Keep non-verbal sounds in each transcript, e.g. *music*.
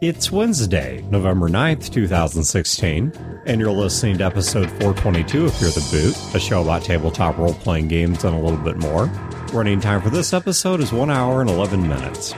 It's Wednesday, November 9th, 2016, and you're listening to episode 422 of Fear the Boot, a show about tabletop role playing games and a little bit more. Running time for this episode is 1 hour and 11 minutes.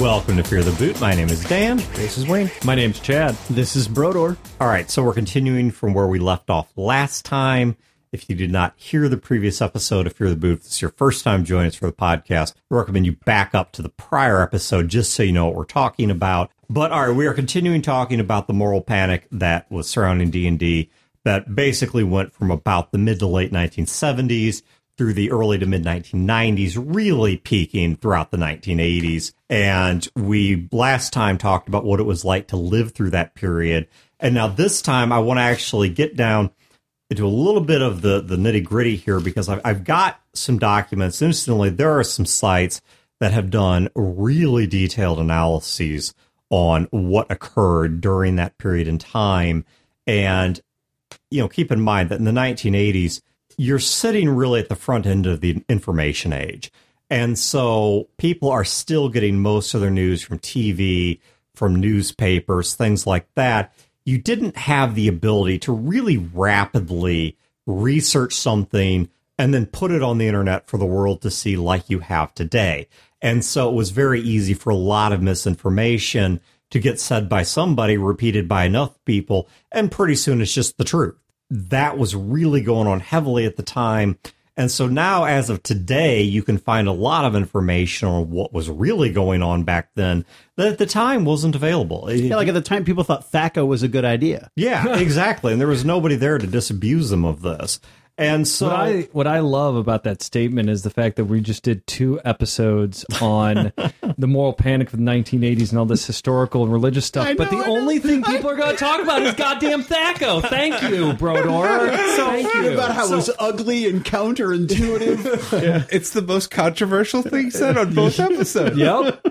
Welcome to Fear the Boot. My name is Dan. This is Wayne. My name's Chad. This is Brodeur. All right, so we're continuing from where we left off last time. If you did not hear the previous episode of Fear the Boot, if it's your first time joining us for the podcast, I recommend you back up to the prior episode just so you know what we're talking about. But all right, we are continuing talking about the moral panic that was surrounding D&D that basically went from about the mid to late 1970s through the early to mid 1990s, really peaking throughout the 1980s. And we last time talked about what it was like to live through that period. And now this time I want to actually get down into a little bit of the, the nitty gritty here because I've, I've got some documents. Instantly, there are some sites that have done really detailed analyses on what occurred during that period in time. And, you know, keep in mind that in the 1980s, you're sitting really at the front end of the information age. And so people are still getting most of their news from TV, from newspapers, things like that. You didn't have the ability to really rapidly research something and then put it on the internet for the world to see like you have today. And so it was very easy for a lot of misinformation to get said by somebody, repeated by enough people, and pretty soon it's just the truth that was really going on heavily at the time. And so now, as of today, you can find a lot of information on what was really going on back then that at the time wasn't available. Yeah, like at the time, people thought THAC0 was a good idea. Yeah, *laughs* exactly. and there was nobody there to disabuse them of this. And so, what I what I love about that statement is the fact that we just did two episodes on *laughs* the moral panic of the 1980s and all this historical and religious stuff. I but the I only know. thing *laughs* people are going to talk about is goddamn THAC0. Thank you, Brodeur. *laughs* Thank you. About how it was ugly and counterintuitive. It's the most controversial thing said on both episodes. Yep.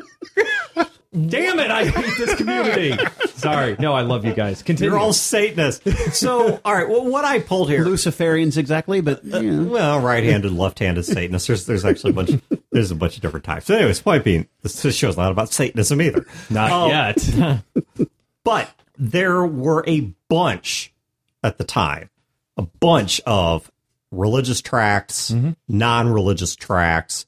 Damn it! I hate this community. *laughs* Sorry. No, I love you guys. Continue. you're all Satanists. So, all right, well, what I pulled here. Luciferians, exactly, but uh, you know. Well, right-handed, left-handed Satanists. There's there's actually a bunch. There's a bunch of different types. So, anyways, point being, this, this show's not about Satanism either. Not Oh, yet. *laughs* But there were a bunch at the time, a bunch of religious tracts, mm-hmm. non-religious tracts,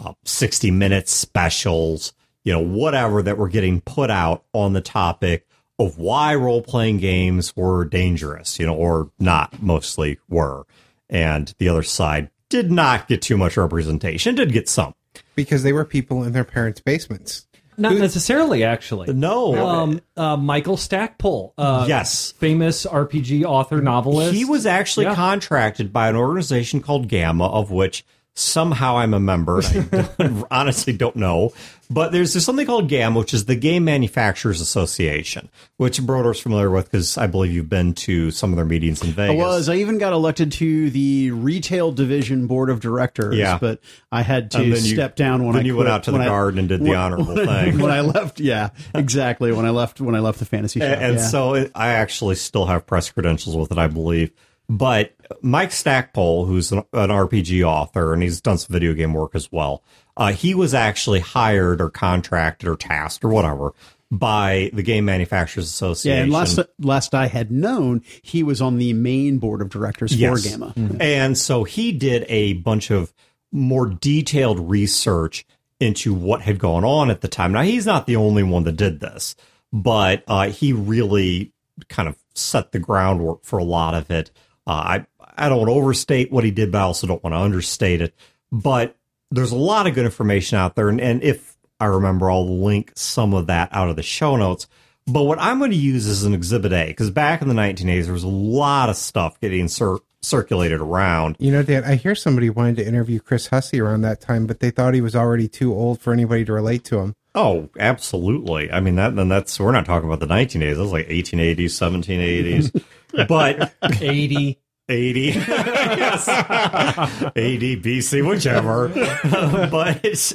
uh, sixty minute specials, you know, whatever that were getting put out on the topic of why role-playing games were dangerous, you know, or not. Mostly were, and the other side did not get too much representation. Did get some. Because they were people in their parents' basements. Not necessarily, actually. No, Um, uh, Michael Stackpole. Uh, Yes. Famous RPG author, novelist. He was actually Yeah. contracted by an organization called GAMA, of which somehow I'm a member. I *laughs* don't- honestly don't know. But there's, there's something called GAM, which is the Game Manufacturers Association, which Brodeur's familiar with because I believe you've been to some of their meetings in Vegas. I was. I even got elected to the retail division board of directors. Yeah. but I had to then you- step down when then I you went out to the I- garden and did the honorable *laughs* when thing. When I left, yeah, exactly. When I left, when I left the fantasy show, And, and yeah. so it, I actually still have press credentials with it, I believe. But Mike Stackpole, who's an, an RPG author and he's done some video game work as well, uh, he was actually hired or contracted or tasked or whatever by the Game Manufacturers Association. yeah. And last last I had known, he was on the main board of directors Yes. for GAMA. And so he did a bunch of more detailed research into what had gone on at the time. Now, he's not the only one that did this, but uh, he really kind of set the groundwork for a lot of it. Uh, I, I don't want to overstate what he did, but I also don't want to understate it. But there's a lot of good information out there. And, and if I remember, I'll link some of that out of the show notes. But what I'm going to use is an Exhibit A, because back in the 1980s, there was a lot of stuff getting cir- circulated around. You know, Dan, I hear somebody wanted to interview Chris Hussey around that time, but they thought he was already too old for anybody to relate to him. Oh, absolutely. I mean, that then that's we're not talking about the 1980s. That's like 1880s, 1780s, *laughs* but 80. 80, *laughs* yes. 80 BC, whichever. *laughs* but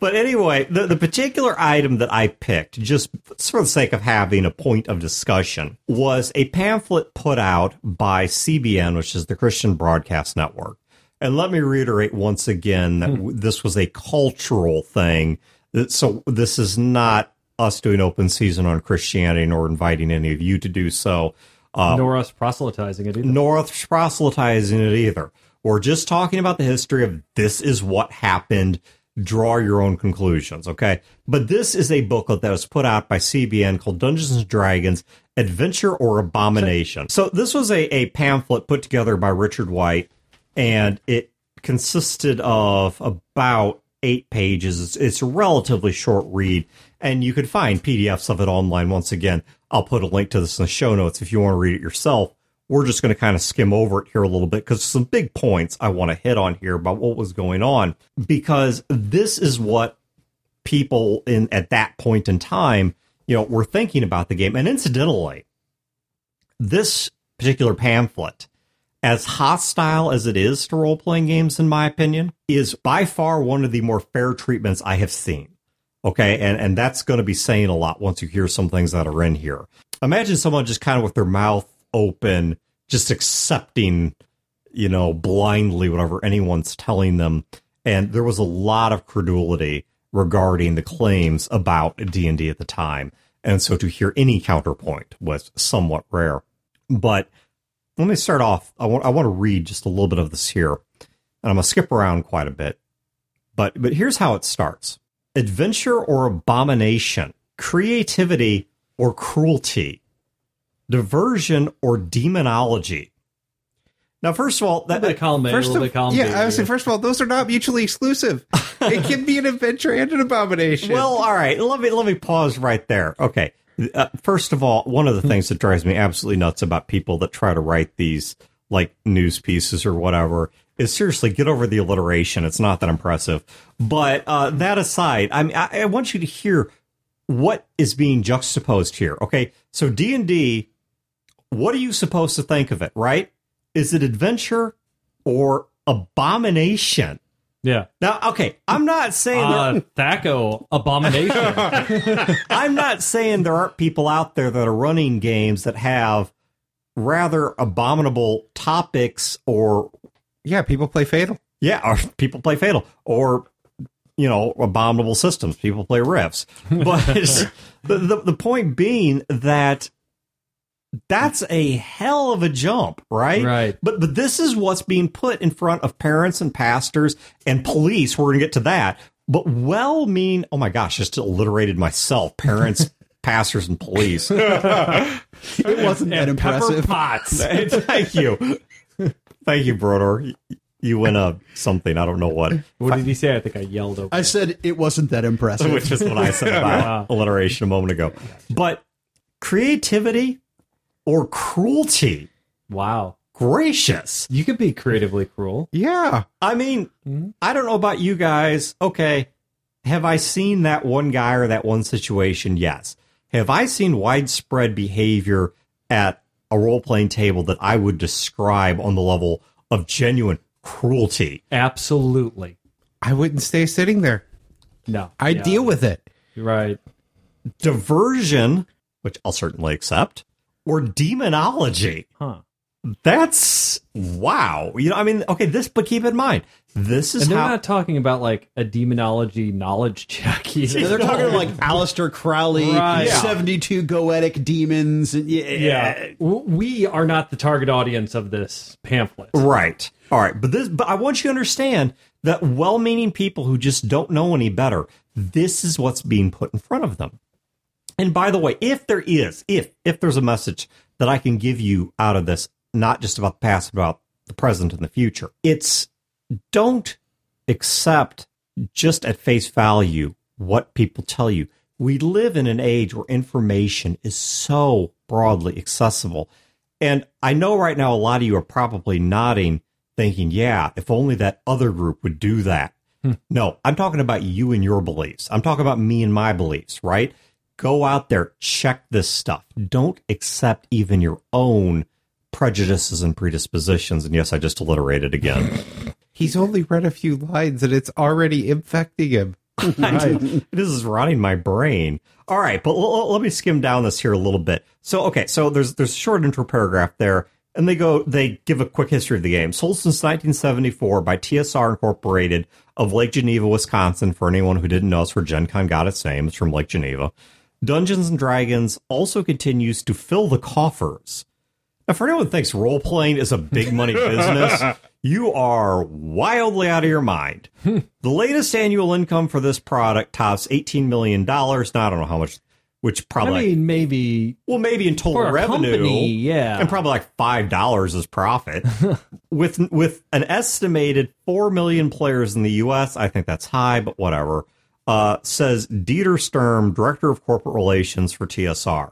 but anyway, the the particular item that I picked, just for the sake of having a point of discussion, was a pamphlet put out by CBN, which is the Christian Broadcast Network. And let me reiterate once again that hmm. w this was a cultural thing. So this is not us doing open season on Christianity nor inviting any of you to do so. Uh, Nor us proselytizing it either. nor us proselytizing it either. We're just talking about the history of this is what happened. Draw your own conclusions, okay? But this is a booklet that was put out by CBN called Dungeons and Dragons Adventure or Abomination. So this was a, a pamphlet put together by Richard White, and it consisted of about eight pages. It's, it's a relatively short read, and you can find PDFs of it online. Once again, I'll put a link to this in the show notes if you want to read it yourself. We're just going to kind of skim over it here a little bit because some big points I want to hit on here about what was going on because this is what people in at that point in time, you know, were thinking about the game. And incidentally, this particular pamphlet, as hostile as it is to role playing games, in my opinion, is by far one of the more fair treatments I have seen. Okay, and and that's going to be saying a lot once you hear some things that are in here. Imagine someone just kind of with their mouth open, just accepting, you know, blindly whatever anyone's telling them. And there was a lot of credulity regarding the claims about D and D at the time, and so to hear any counterpoint was somewhat rare. But let me start off. I want I want to read just a little bit of this here, and I'm gonna skip around quite a bit. But but here's how it starts: adventure or abomination, creativity or cruelty, diversion or demonology. Now, first of all, that, of column A, a First of, column yeah, I would say first of all, those are not mutually exclusive. it can be an adventure and an abomination. *laughs* Well, all right. Let me let me pause right there. Okay. Uh, first of all, one of the things that drives me absolutely nuts about people that try to write these like news pieces or whatever is seriously get over the alliteration. It's not that impressive. But uh, that aside, I mean, I, I want you to hear what is being juxtaposed here. Okay, so D and D. What are you supposed to think of it? Right? Is it adventure or abomination? yeah. Now, okay, I'm not saying Uh, THAC0 abomination. *laughs* I'm not saying there aren't people out there that are running games that have rather abominable topics or yeah, people play Fatal. yeah, or *laughs* people play Fatal or you know abominable systems. People play Rifts, *laughs* but *laughs* the, the the point being that that's a hell of a jump, right? Right. But but this is what's being put in front of parents and pastors and police. We're going to get to that. But well mean, oh my gosh, just alliterated myself. Parents, pastors, and police. It wasn't that and pepper impressive. pots. Thank you. Thank you, Brodeur. You win a something. I don't know what, What did he say? I think I yelled over. I said it wasn't that impressive. which is what I said *laughs* about alliteration a moment ago. But creativity or cruelty, wow. gracious. You could be creatively cruel. Yeah. I mean, mm-hmm. I don't know about you guys. Okay. Have I seen that one guy or that one situation? Yes. Have I seen widespread behavior at a role playing table that I would describe on the level of genuine cruelty? Absolutely. I wouldn't stay sitting there. No. I'd Yeah. deal with it. Right. Diversion, which I'll certainly accept, or demonology. Huh. That's wow. You know, I mean, okay, this, but keep in mind, this is And they're how. not talking about like a demonology knowledge check either. Yeah, *laughs* they're talking about like *laughs* Aleister Crowley, Right. 72 goetic demons. Yeah. yeah. We are not the target audience of this pamphlet. Right. All right. But this, but I want you to understand that well meaning people who just don't know any better, this is what's being put in front of them. And by the way, if there is, if, if there's a message that I can give you out of this, not just about the past, about the present and the future, it's don't accept just at face value what people tell you. We live in an age where information is so broadly accessible. And I know right now a lot of you are probably nodding, thinking, yeah, if only that other group would do that. Hmm. No, I'm talking about you and your beliefs. I'm talking about me and my beliefs, right? Go out there, check this stuff. Don't accept even your own prejudices and predispositions. And yes, I just alliterated again. *laughs* He's only read a few lines and it's already infecting him. *laughs* this is rotting my brain. All right, but l- l- let me skim down this here a little bit. So, okay, so there's there's a short intro paragraph there. and they go they give a quick history of the game. Sold since 1974 by TSR Incorporated of Lake Geneva, Wisconsin. For anyone who didn't know, it's where Gen Con got its name. It's from Lake Geneva. Dungeons and Dragons also continues to fill the coffers. Now, for anyone who thinks role playing is a big money business, *laughs* you are wildly out of your mind. the latest annual income for this product tops $18 million. Now, I don't know how much, which I probably, mean, maybe well, maybe in total revenue. company, yeah. And probably like five dollars is profit. *laughs* with with an estimated four million players in the US, I think that's high, but whatever. Uh, says Dieter Sturm, director of corporate relations for TSR.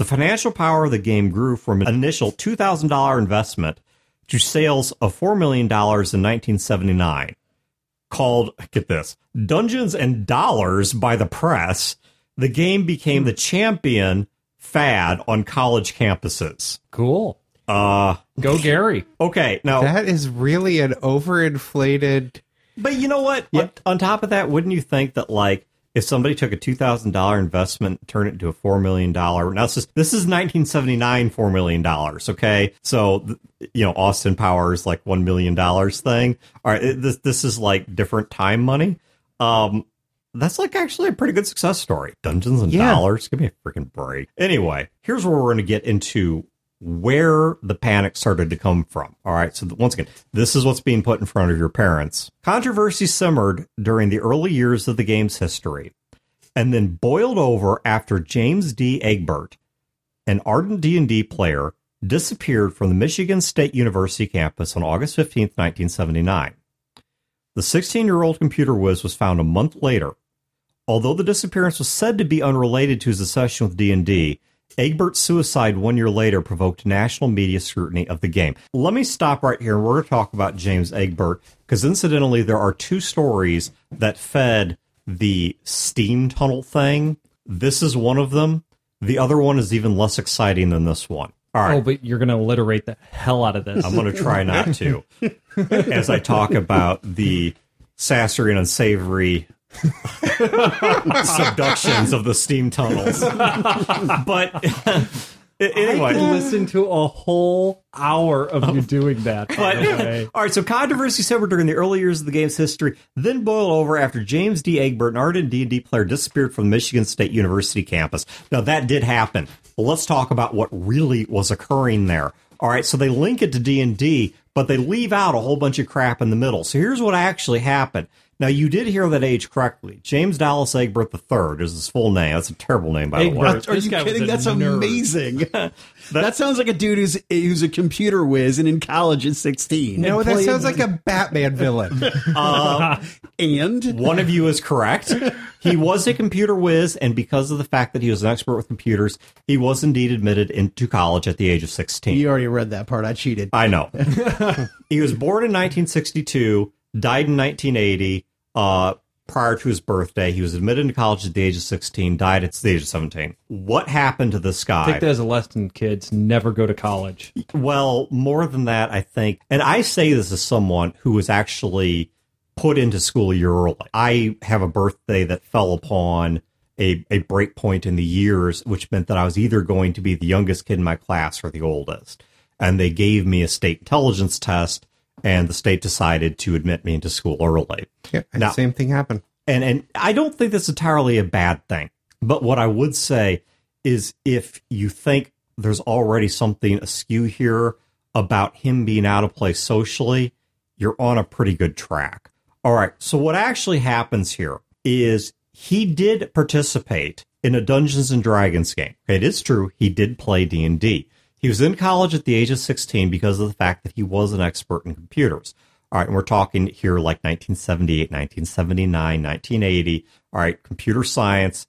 The financial power of the game grew from an initial two thousand dollar investment to sales of four million dollars in nineteen seventy nine. Called get this Dungeons and Dollars by the press, the game became the champion fad on college campuses. cool. Uh Go Gary. okay, now That is really an overinflated. but you know what? On, on top of that, wouldn't you think that like if somebody took a two thousand dollar investment and turned it into a four million dollar now this is this is nineteen seventy nine four million dollars, okay? So you know, Austin Powers like one million dollars thing. All right, this this is like different time money. Um that's like actually a pretty good success story. Dungeons and Yeah. Dollars. Give me a freaking break. Anyway, here's where we're going to get into where the panic started to come from. All right. So, once again, this is what's being put in front of your parents. Controversy simmered during the early years of the game's history and then boiled over after James D. Egbert, an ardent D&D player, disappeared from the Michigan State University campus on August 15th, 1979. The 16-year-old computer whiz was found a month later. Although the disappearance was said to be unrelated to his obsession with D&D, Egbert's suicide one year later provoked national media scrutiny of the game. Let me stop right here and we're going to talk about James Egbert because incidentally there are two stories that fed the steam tunnel thing. This is one of them. The other one is even less exciting than this one. All right. Oh, but you're going to alliterate the hell out of this. I'm going to try not to *laughs* as I talk about the sassy and unsavory *laughs* subductions of the steam tunnels. *laughs* but *laughs* anyway, I listen to a whole hour of you doing that. Way. All right, so controversy simmered during the early years of the game's history, then boiled over after James D. Egbert, an ardent D&D player, disappeared from the Michigan State University campus. Now, that did happen. But let's talk about what really was occurring there. All right, so they link it to D&D, but they leave out a whole bunch of crap in the middle. So here's what actually happened. Now, you did hear that age correctly. James Dallas Egbert III is his full name. That's a terrible name, by the way. Egbert. Are you kidding? That's nerd. amazing. *laughs* that sounds like a dude who's who's a computer whiz and in college at 16. No, that sounds like a Batman villain. *laughs* Um, and One of you is correct. He was a computer whiz, and because of the fact that he was an expert with computers, he was indeed admitted into college at the age of 16. you already read that part. I cheated. I know. *laughs* he was born in 1962, died in 1980. Uh, prior to his birthday, he was admitted to college at the age of 16, died at the age of 17. What happened to this guy? I think as a lesson, kids. Never go to college. Well, more than that, I think, and I say this as someone who was actually put into school a year early. I have a birthday that fell upon a, a break point in the years, which meant that I was either going to be the youngest kid in my class or the oldest. And they gave me a state intelligence test, and the state decided to admit me into school early. Yeah, Now- same thing happened. And and I don't think that's entirely a bad thing. But what I would say is if you think there's already something askew here about him being out of place socially, you're on a pretty good track. All right. So what actually happens here is he did participate in a Dungeons and Dragons game. It is true he did play D&D. He was in college at the age of 16 because of the fact that he was an expert in computers. All right, and we're talking here like 1978, 1979, 1980. All right, computer science.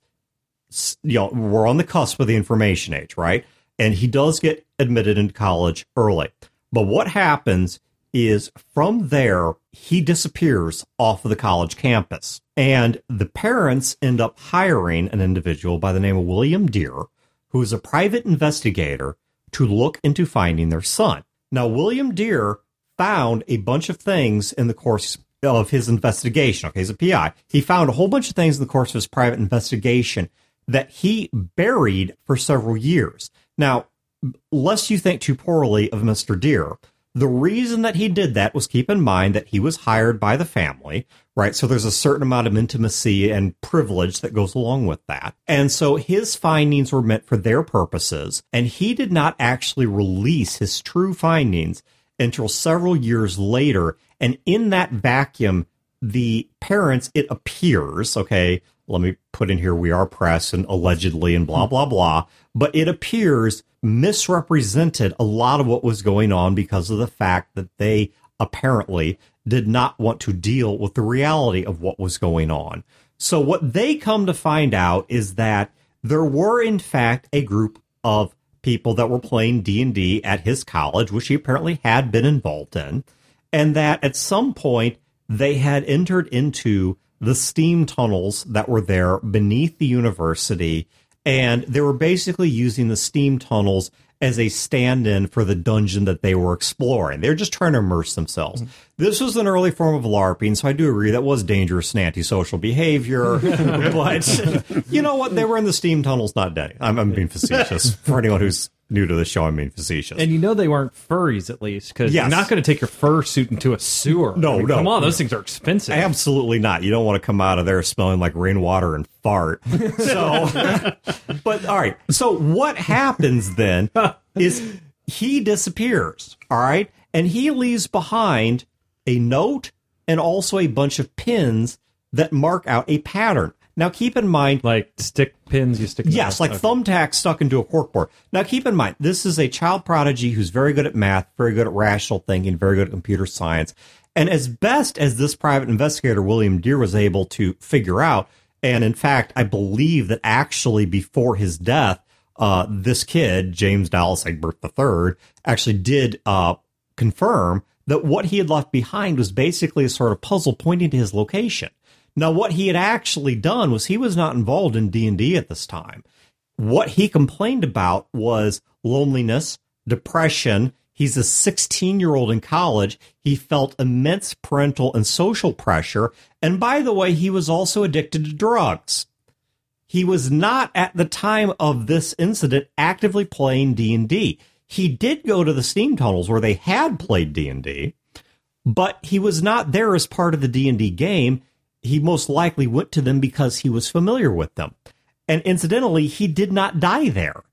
You know, we're on the cusp of the information age, right? And he does get admitted into college early. But what happens is from there, he disappears off of the college campus. And the parents end up hiring an individual by the name of William Dear, who is a private investigator to look into finding their son. Now, William Dear found a bunch of things in the course of his investigation. Okay, he's a PI. He found a whole bunch of things in the course of his private investigation that he buried for several years. Now, lest you think too poorly of Mr. Dear. The reason that he did that was keep in mind that he was hired by the family, right? So there's a certain amount of intimacy and privilege that goes along with that. And so his findings were meant for their purposes, and he did not actually release his true findings until several years later. And in that vacuum, the parents, it appears, okay, let me put in here, we are press and allegedly and blah, blah, blah, but it appears misrepresented a lot of what was going on because of the fact that they apparently did not want to deal with the reality of what was going on. So what they come to find out is that there were in fact a group of people that were playing D&D at his college, which he apparently had been involved in, and that at some point they had entered into the steam tunnels that were there beneath the university and they were basically using the steam tunnels as a stand-in for the dungeon that they were exploring. They're just trying to immerse themselves. Mm-hmm. This was an early form of LARPing, so I do agree that was dangerous and antisocial behavior. *laughs* but you know what? They were in the steam tunnels, not dead. I'm, I'm being facetious for anyone who's new to the show, I mean facetious. And you know they weren't furries at least because Yes. you're not going to take your fur suit into a sewer. No, I mean, no. Come on, those things are expensive. Absolutely not. You don't want to come out of there smelling like rainwater and fart. *laughs* So, but all right. So what happens then *laughs* is he disappears. All right. And he leaves behind a note and also a bunch of pins that mark out a pattern. Now, keep in mind, Like stick pins you stick. in Yes, like thumbtacks stuck into a corkboard. Now, keep in mind, this is a child prodigy who's very good at math, very good at rational thinking, very good at computer science. And as best as this private investigator, William Dear, was able to figure out, and in fact, I believe that actually before his death, uh, this kid, James Dallas Egbert III, actually did uh, confirm that what he had left behind was basically a sort of puzzle pointing to his location. Now, what he had actually done was he was not involved in D&D at this time. What he complained about was loneliness, depression. He's a 16 year old in college. He felt immense parental and social pressure. And by the way, he was also addicted to drugs. He was not at the time of this incident actively playing D&D. He did go to the steam tunnels where they had played D&D, but he was not there as part of the D&D game. He most likely went to them because he was familiar with them. And incidentally, he did not die there.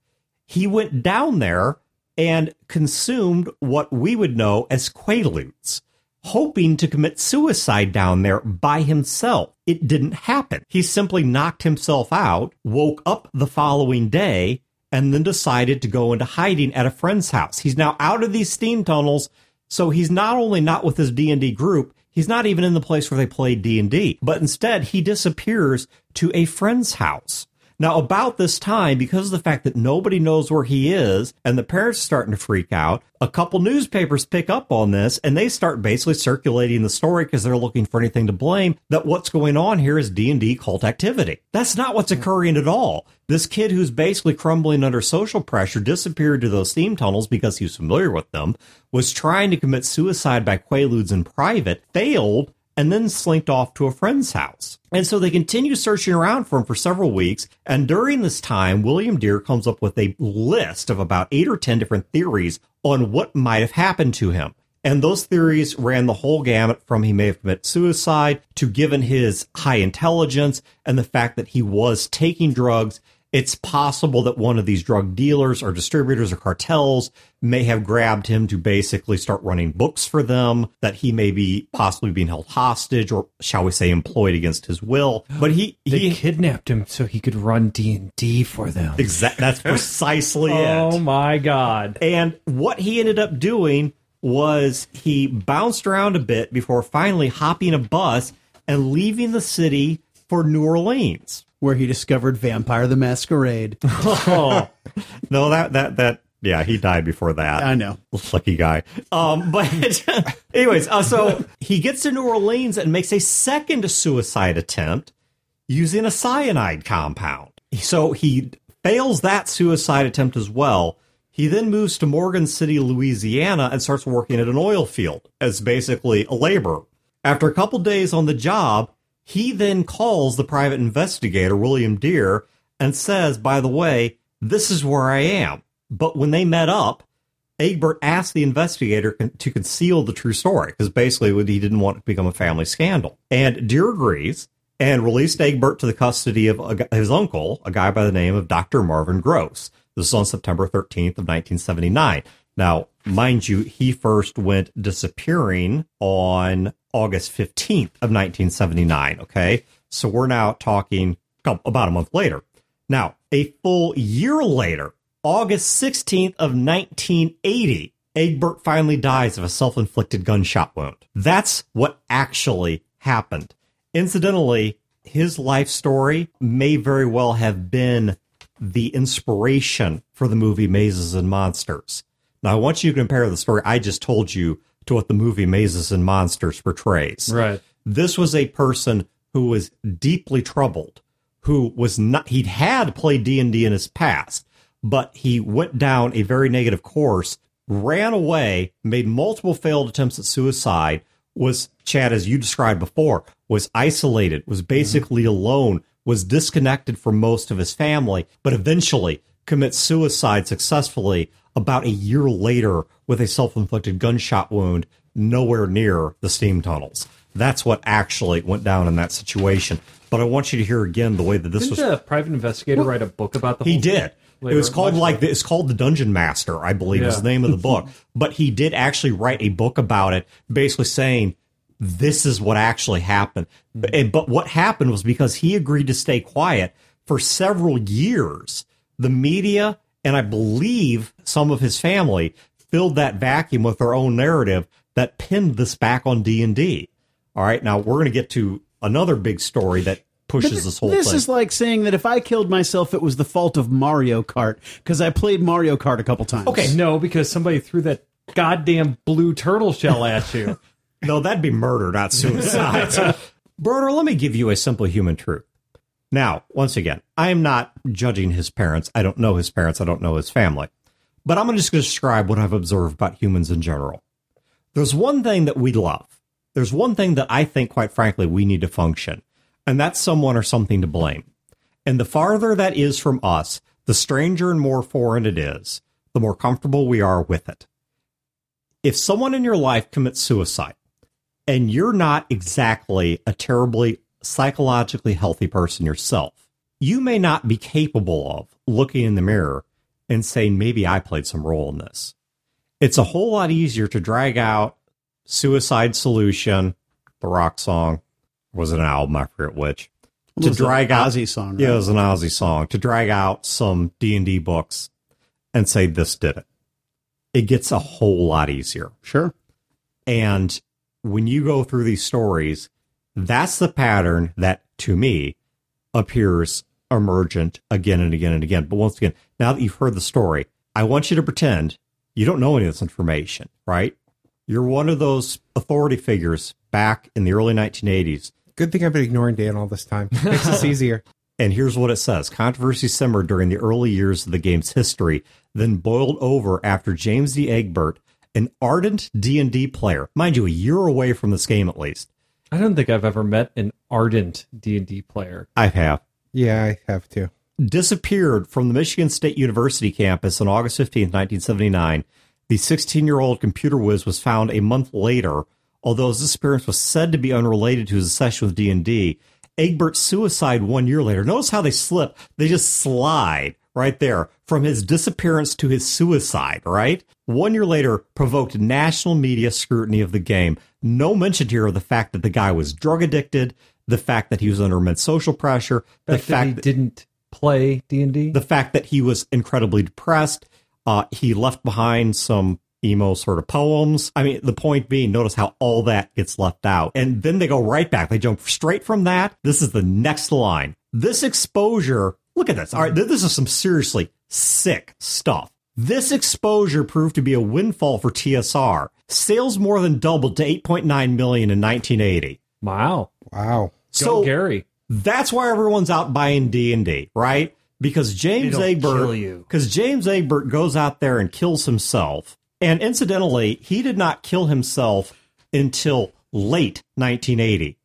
He went down there and consumed what we would know as quaaludes, hoping to commit suicide down there by himself. It didn't happen. He simply knocked himself out, woke up the following day, and then decided to go into hiding at a friend's house. He's now out of these steam tunnels, so he's not only not with his D&D group, he's not even in the place where they play D&D, but instead he disappears to a friend's house. Now, about this time, because of the fact that nobody knows where he is and the parents are starting to freak out, a couple newspapers pick up on this and they start basically circulating the story because they're looking for anything to blame that what's going on here is D&D cult activity. That's not what's occurring at all. This kid who's basically crumbling under social pressure disappeared to those steam tunnels because he was familiar with them, was trying to commit suicide by quaaludes in private, failed, and then slinked off to a friend's house. And so they continue searching around for him for several weeks. And during this time, William Dear comes up with a list of about eight or 10 different theories on what might have happened to him. And those theories ran the whole gamut from he may have committed suicide to given his high intelligence and the fact that he was taking drugs. It's possible that one of these drug dealers or distributors or cartels may have grabbed him to basically start running books for them, that he may be possibly being held hostage or shall we say employed against his will. But he, They he kidnapped him so he could run D and D for them. Exactly. that's precisely Oh *laughs* it. Oh my god! And what he ended up doing was he bounced around a bit before finally hopping a bus and leaving the city for New Orleans. Where he discovered Vampire the Masquerade. *laughs* Oh, No, that that that yeah, he died before that. I know. *laughs* lucky guy. Um, but *laughs* anyways, uh, so he gets to New Orleans and makes a second suicide attempt using a cyanide compound. So he fails that suicide attempt as well. He then moves to Morgan City, Louisiana, and starts working at an oil field as basically a laborer. After a couple days on the job, he then calls the private investigator, William Dear, and says, By the way, this is where I am. But when they met up, Egbert asked the investigator to conceal the true story because basically he didn't want it to become a family scandal. And Dear agrees and released Egbert to the custody of a, his uncle, a guy by the name of Dr. Marvin Gross. This is on September 13th of 1979. Now, mind you, he first went disappearing on August 15th of 1979. Okay. So we're now talking about a month later. Now, a full year later, August 16th of 1980, Egbert finally dies of a self-inflicted gunshot wound. That's what actually happened. Incidentally, his life story may very well have been the inspiration for the movie Mazes and Monsters. Now, I want you to compare the story I just told you to what the movie Mazes and Monsters portrays. Right. This was a person who was deeply troubled, who was not, he'd had played D&D in his past, but he went down a very negative course, ran away, made multiple failed attempts at suicide, was Chad, as you described before, was isolated, was basically mm-hmm. alone, was disconnected from most of his family, but eventually commits suicide successfully about a year later with a self-inflicted gunshot wound nowhere near the steam tunnels. That's what actually went down in that situation. But I want you to hear again the way that this Didn't was a private investigator write a book about the he did. It was called Much like it's called the Dungeon Master, I believe is the name of the book. *laughs* but he did actually write a book about it, basically saying this is what actually happened. And- But what happened was because he agreed to stay quiet for several years, the media and I believe some of his family filled that vacuum with their own narrative that pinned this back on D and D. All right, now we're going to get to another big story that pushes this whole This thing. is like saying that if I killed myself, it was the fault of Mario Kart because I played Mario Kart a couple times. Okay. No, because somebody threw that goddamn blue turtle shell at you. *laughs* No, that'd be murder, not suicide. *laughs* Berner, let me give you a simple human truth. Now, once again, I am not judging his parents. I don't know his parents. I don't know his family. But I'm just going to describe what I've observed about humans in general. There's one thing that we love. There's one thing that I think, quite frankly, we need to function, and that's someone or something to blame. And the farther that is from us, the stranger and more foreign it is, the more comfortable we are with it. If someone in your life commits suicide, and you're not exactly a terribly psychologically healthy person yourself, you may not be capable of looking in the mirror and saying, maybe I played some role in this. It's a whole lot easier to drag out Suicide Solution, the rock song, was it an album? I forget which. To drag out Ozzy song. Right? yeah, it was an Ozzy song. To drag out some D and D books and say this did it. It gets a whole lot easier. Sure. And when you go through these stories, that's the pattern that, to me, appears emergent again and again and again. But once again, now that you've heard the story, I want you to pretend you don't know any of this information, right? You're one of those authority figures back in the early 1980s. Good thing I've been ignoring Dan all this time. Makes this easier. *laughs* And here's what it says Controversy simmered during the early years of the game's history, then boiled over after James D. Egbert, an ardent D&D player, mind you, a year away from this game at least. I don't think I've ever met an ardent D and D player. I have. Yeah, I have too. disappeared from the Michigan State University campus on August 15, 1979. The 16 year old computer whiz was found a month later. Although his disappearance was said to be unrelated to his session with D&D, Egbert's suicide one year later. Notice how they slip. They just slide right there from his disappearance to his suicide, right? One year later provoked national media scrutiny of the game. No mention here of the fact that the guy was drug addicted, the fact that he was under immense social pressure, the The fact that he fact didn't play D and D. the fact that he was incredibly depressed. Uh, he left behind some emo sort of poems. I mean, the point being, notice how all that gets left out. And then they go right back. They jump straight from that. This is the next line. This exposure, look at this. All right, this is some seriously sick stuff. This exposure proved to be a windfall for TSR. Sales more than doubled to 8.9 million in 1980. Wow. Wow. Go So Gary. that's why everyone's out buying D and D, right? Because James It'll Egbert, because James Egbert goes out there and kills himself. And incidentally, he did not kill himself until late 1980.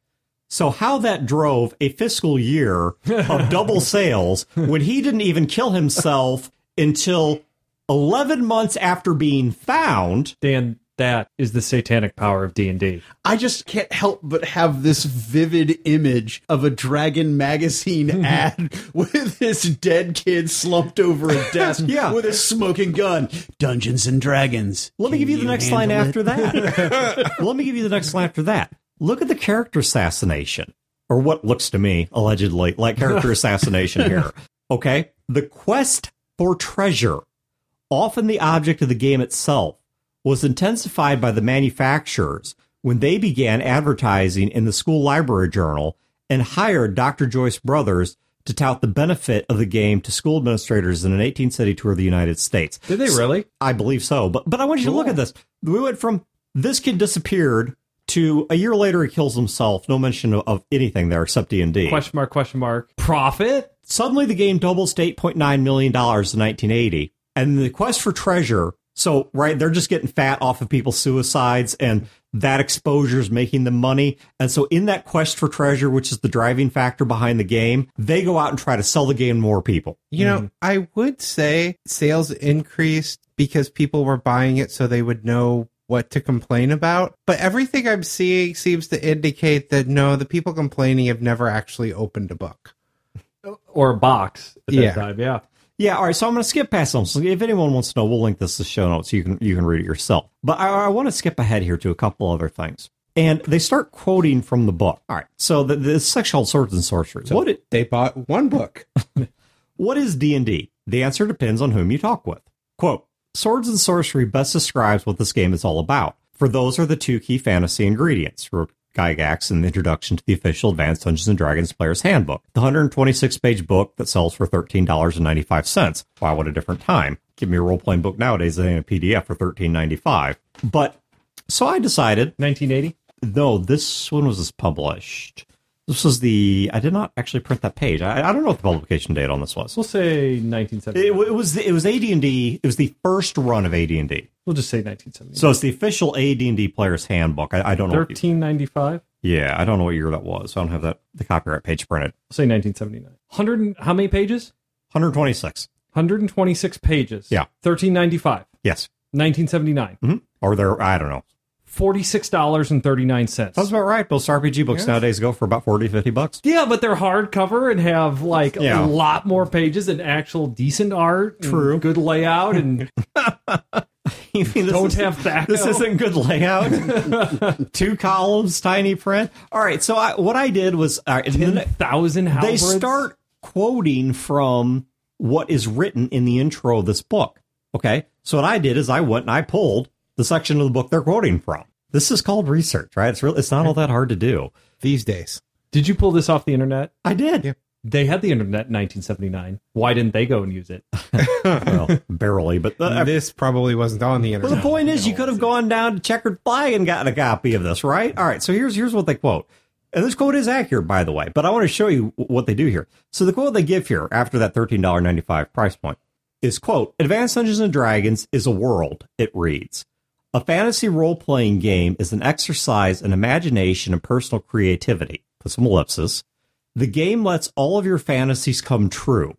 So how that drove a fiscal year of *laughs* double sales when he didn't even kill himself until 11 months after being found, Dan, that is the satanic power of D and D. I just can't help but have this vivid image of a Dragon magazine *laughs* ad with this dead kid slumped over a desk *laughs* Yeah. with a smoking gun. Dungeons and Dragons. let me give you the next line handle after that. let me give you the next line after that. Look at the character assassination, or what looks to me, allegedly, like character *laughs* assassination here. Okay? The quest for treasure, often the object of the game itself, was intensified by the manufacturers when they began advertising in the school library journal and hired Dr. Joyce Brothers to tout the benefit of the game to school administrators in an 18 city tour of the United States. Did they really? I believe so. But but I want you to look at this. We went from this kid disappeared to a year later he kills himself. No mention of, of anything there except D and D. Question mark? Question mark? Profit? Suddenly the game doubles to eight point nine million dollars in 1980, and the quest for treasure. So right, they're just getting fat off of people's suicides, and that exposure is making them money. And so in that quest for treasure, which is the driving factor behind the game, they go out and try to sell the game to more people. You know, mm-hmm. I would say sales increased because people were buying it so they would know what to complain about. But everything I'm seeing seems to indicate that no, the people complaining have never actually opened a book. Uh, or a box at that Yeah. time? Yeah. Yeah, all right. So I'm going to skip past them. So if anyone wants to know, we'll link this to the show notes. You can you can read it yourself. But I, I want to skip ahead here to a couple other things. And they start quoting from the book. All right. So the, the section called Swords and Sorcery. what it, They bought one book. *laughs* what is D and D? The answer depends on whom you talk with. Quote: Swords and Sorcery best describes what this game is all about. For those are the two key fantasy ingredients. for Gygax and the introduction to the official Advanced Dungeons and Dragons Player's Handbook, the 126 page book that sells for $13.95. Wow, what a different time. Give me a role playing book nowadays in a PDF for $13.95. But so I decided 1980. no, this one was published. This was the. I did not actually print that page. I, I don't know what the publication date on this was. We'll say 1970. It, was it was AD and D. It was the first run of AD and D. we'll just say 1970. So it's the official AD and D Player's Handbook. I, I don't know. 1395. yeah, I don't know what year that was. I don't have that the copyright page printed. We'll say 1979. 100. How many pages? 126. 126 pages. Yeah. 1395. Yes, 1979. hmm or there. I don't know. $46.39. That's about right. Most RPG books nowadays go for about 40, 50 bucks. Yeah, but they're hardcover and have like Yeah. a lot more pages and actual decent art. True. Good layout and *laughs* You mean this don't is- have that. This isn't good layout. *laughs* Two columns, tiny print. All right. So I, what I did was uh, ne- 10,000 they start quoting from what is written in the intro of this book. Okay. So what I did is I went and I pulled the section of the book they're quoting from. This is called research, right? It's really, it's not all that hard to do. These days. Did you pull this off the internet? I did. Yeah. They had the internet in 1979. Why didn't they go and use it? *laughs* Well, barely, but the, uh, this probably wasn't on the Well, internet. the point is, you could have gone down to Checkered Flag and gotten a copy of this, right? All right. So here's here's what they quote, and this quote is accurate, by the way. But I want to show you what they do here. So the quote they give here after that thirteen dollar ninety five price point is quote: "Advanced Dungeons and Dragons is a world." It reads. A fantasy role playing game is an exercise in imagination and personal creativity. Put some ellipsis. The game lets all of your fantasies come true.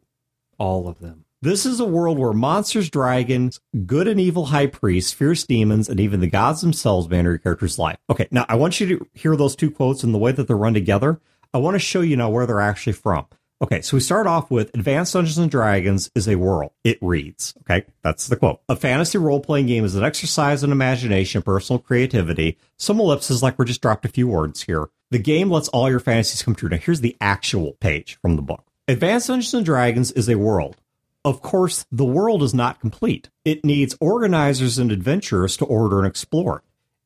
All of them. This is a world where monsters, dragons, good and evil high priests, fierce demons, and even the gods themselves manner your character's life. Okay, now I want you to hear those two quotes and the way that they're run together. I want to show you now where they're actually from. Okay, so we start off with Advanced Dungeons and Dragons is a world. It reads, okay, that's the quote. A fantasy role playing game is an exercise in imagination, personal creativity. Some ellipses, like we're just dropped a few words here. The game lets all your fantasies come true. Now, here's the actual page from the book. Advanced Dungeons and Dragons is a world. Of course, the world is not complete. It needs organizers and adventurers to order and explore.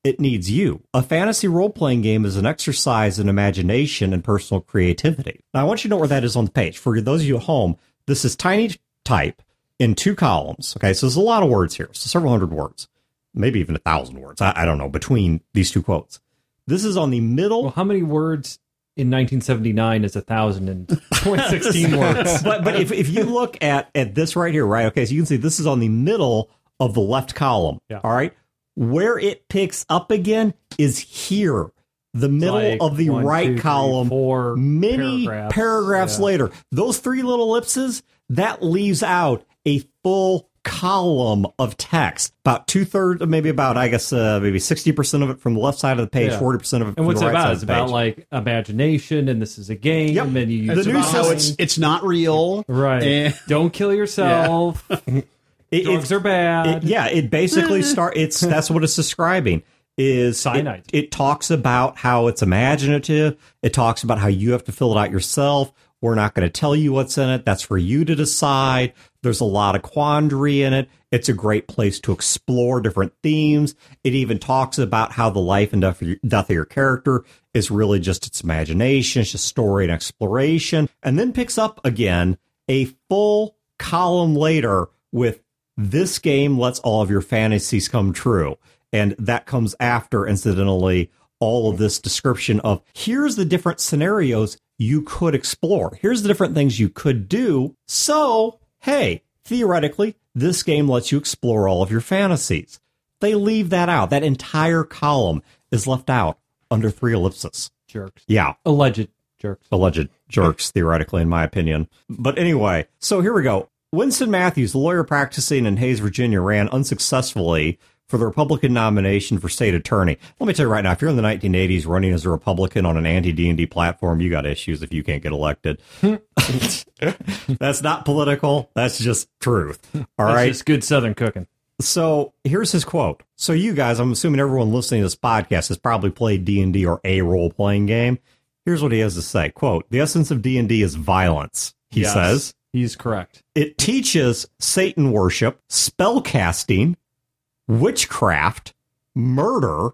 It needs you. A fantasy role playing game is an exercise in imagination and personal creativity. Now, I want you to know where that is on the page. For those of you at home, this is tiny type in two columns. Okay, so there's a lot of words here, so several hundred words, maybe even a thousand words. I, I don't know, between these two quotes. This is on the middle Well, how many words in 1979 is a thousand and 2016 *laughs* words? but but if, if you look at at this right here, right? Okay, so you can see this is on the middle of the left column. Yeah. All right. Where it picks up again is here. The middle Like of the one, right two, three, column. four many paragraphs. paragraphs, Yeah. later. Those three little ellipses, that leaves out a full column of text. About two thirds, maybe about I guess uh, maybe sixty percent of it from the left side of the page, Yeah. forty percent of it And from what's the it right about? It's of about like imagination, and this is a game, Yep. and you The use new your About it's it's not real, right. And- Don't kill *laughs* yourself. *laughs* It- Drugs it's- are bad. It, yeah, it basically *laughs* eh. start. It's that's what it's describing. Is Cyanide. It, it talks about how it's imaginative. It talks about how you have to fill it out yourself. We're not going to tell you what's in it. That's for you to decide. There's a lot of quandary in it. It's a great place to explore different themes. It even talks about how the life and death of your, death of your character is really just its imagination. It's just story and exploration. And then picks up again a full column later with this game lets all of your fantasies come true. And that comes after, incidentally, all of this description of here's the different scenarios you could explore. Here's the different things you could do. So, hey, theoretically, this game lets you explore all of your fantasies. They leave that out. That entire column is left out under three ellipses. Jerks. Yeah Alleged jerks. alleged jerks, theoretically, in my opinion. But anyway, so here we go. Winston Matthews, a lawyer practicing in Hayes, Virginia, ran unsuccessfully for the Republican nomination for state attorney. Let me tell you right now, if you're in the 1980s running as a Republican on an anti D and D platform, you got issues if you can't get elected. *laughs* That's not political. That's just truth. All That's right. just good Southern cooking. So here's his quote. So you guys, I'm assuming everyone listening to this podcast has probably played D and D or a role playing game. Here's what he has to say. Quote, the essence of D and D is violence. He Yes. says He's correct. it teaches Satan worship, spell casting, witchcraft, murder,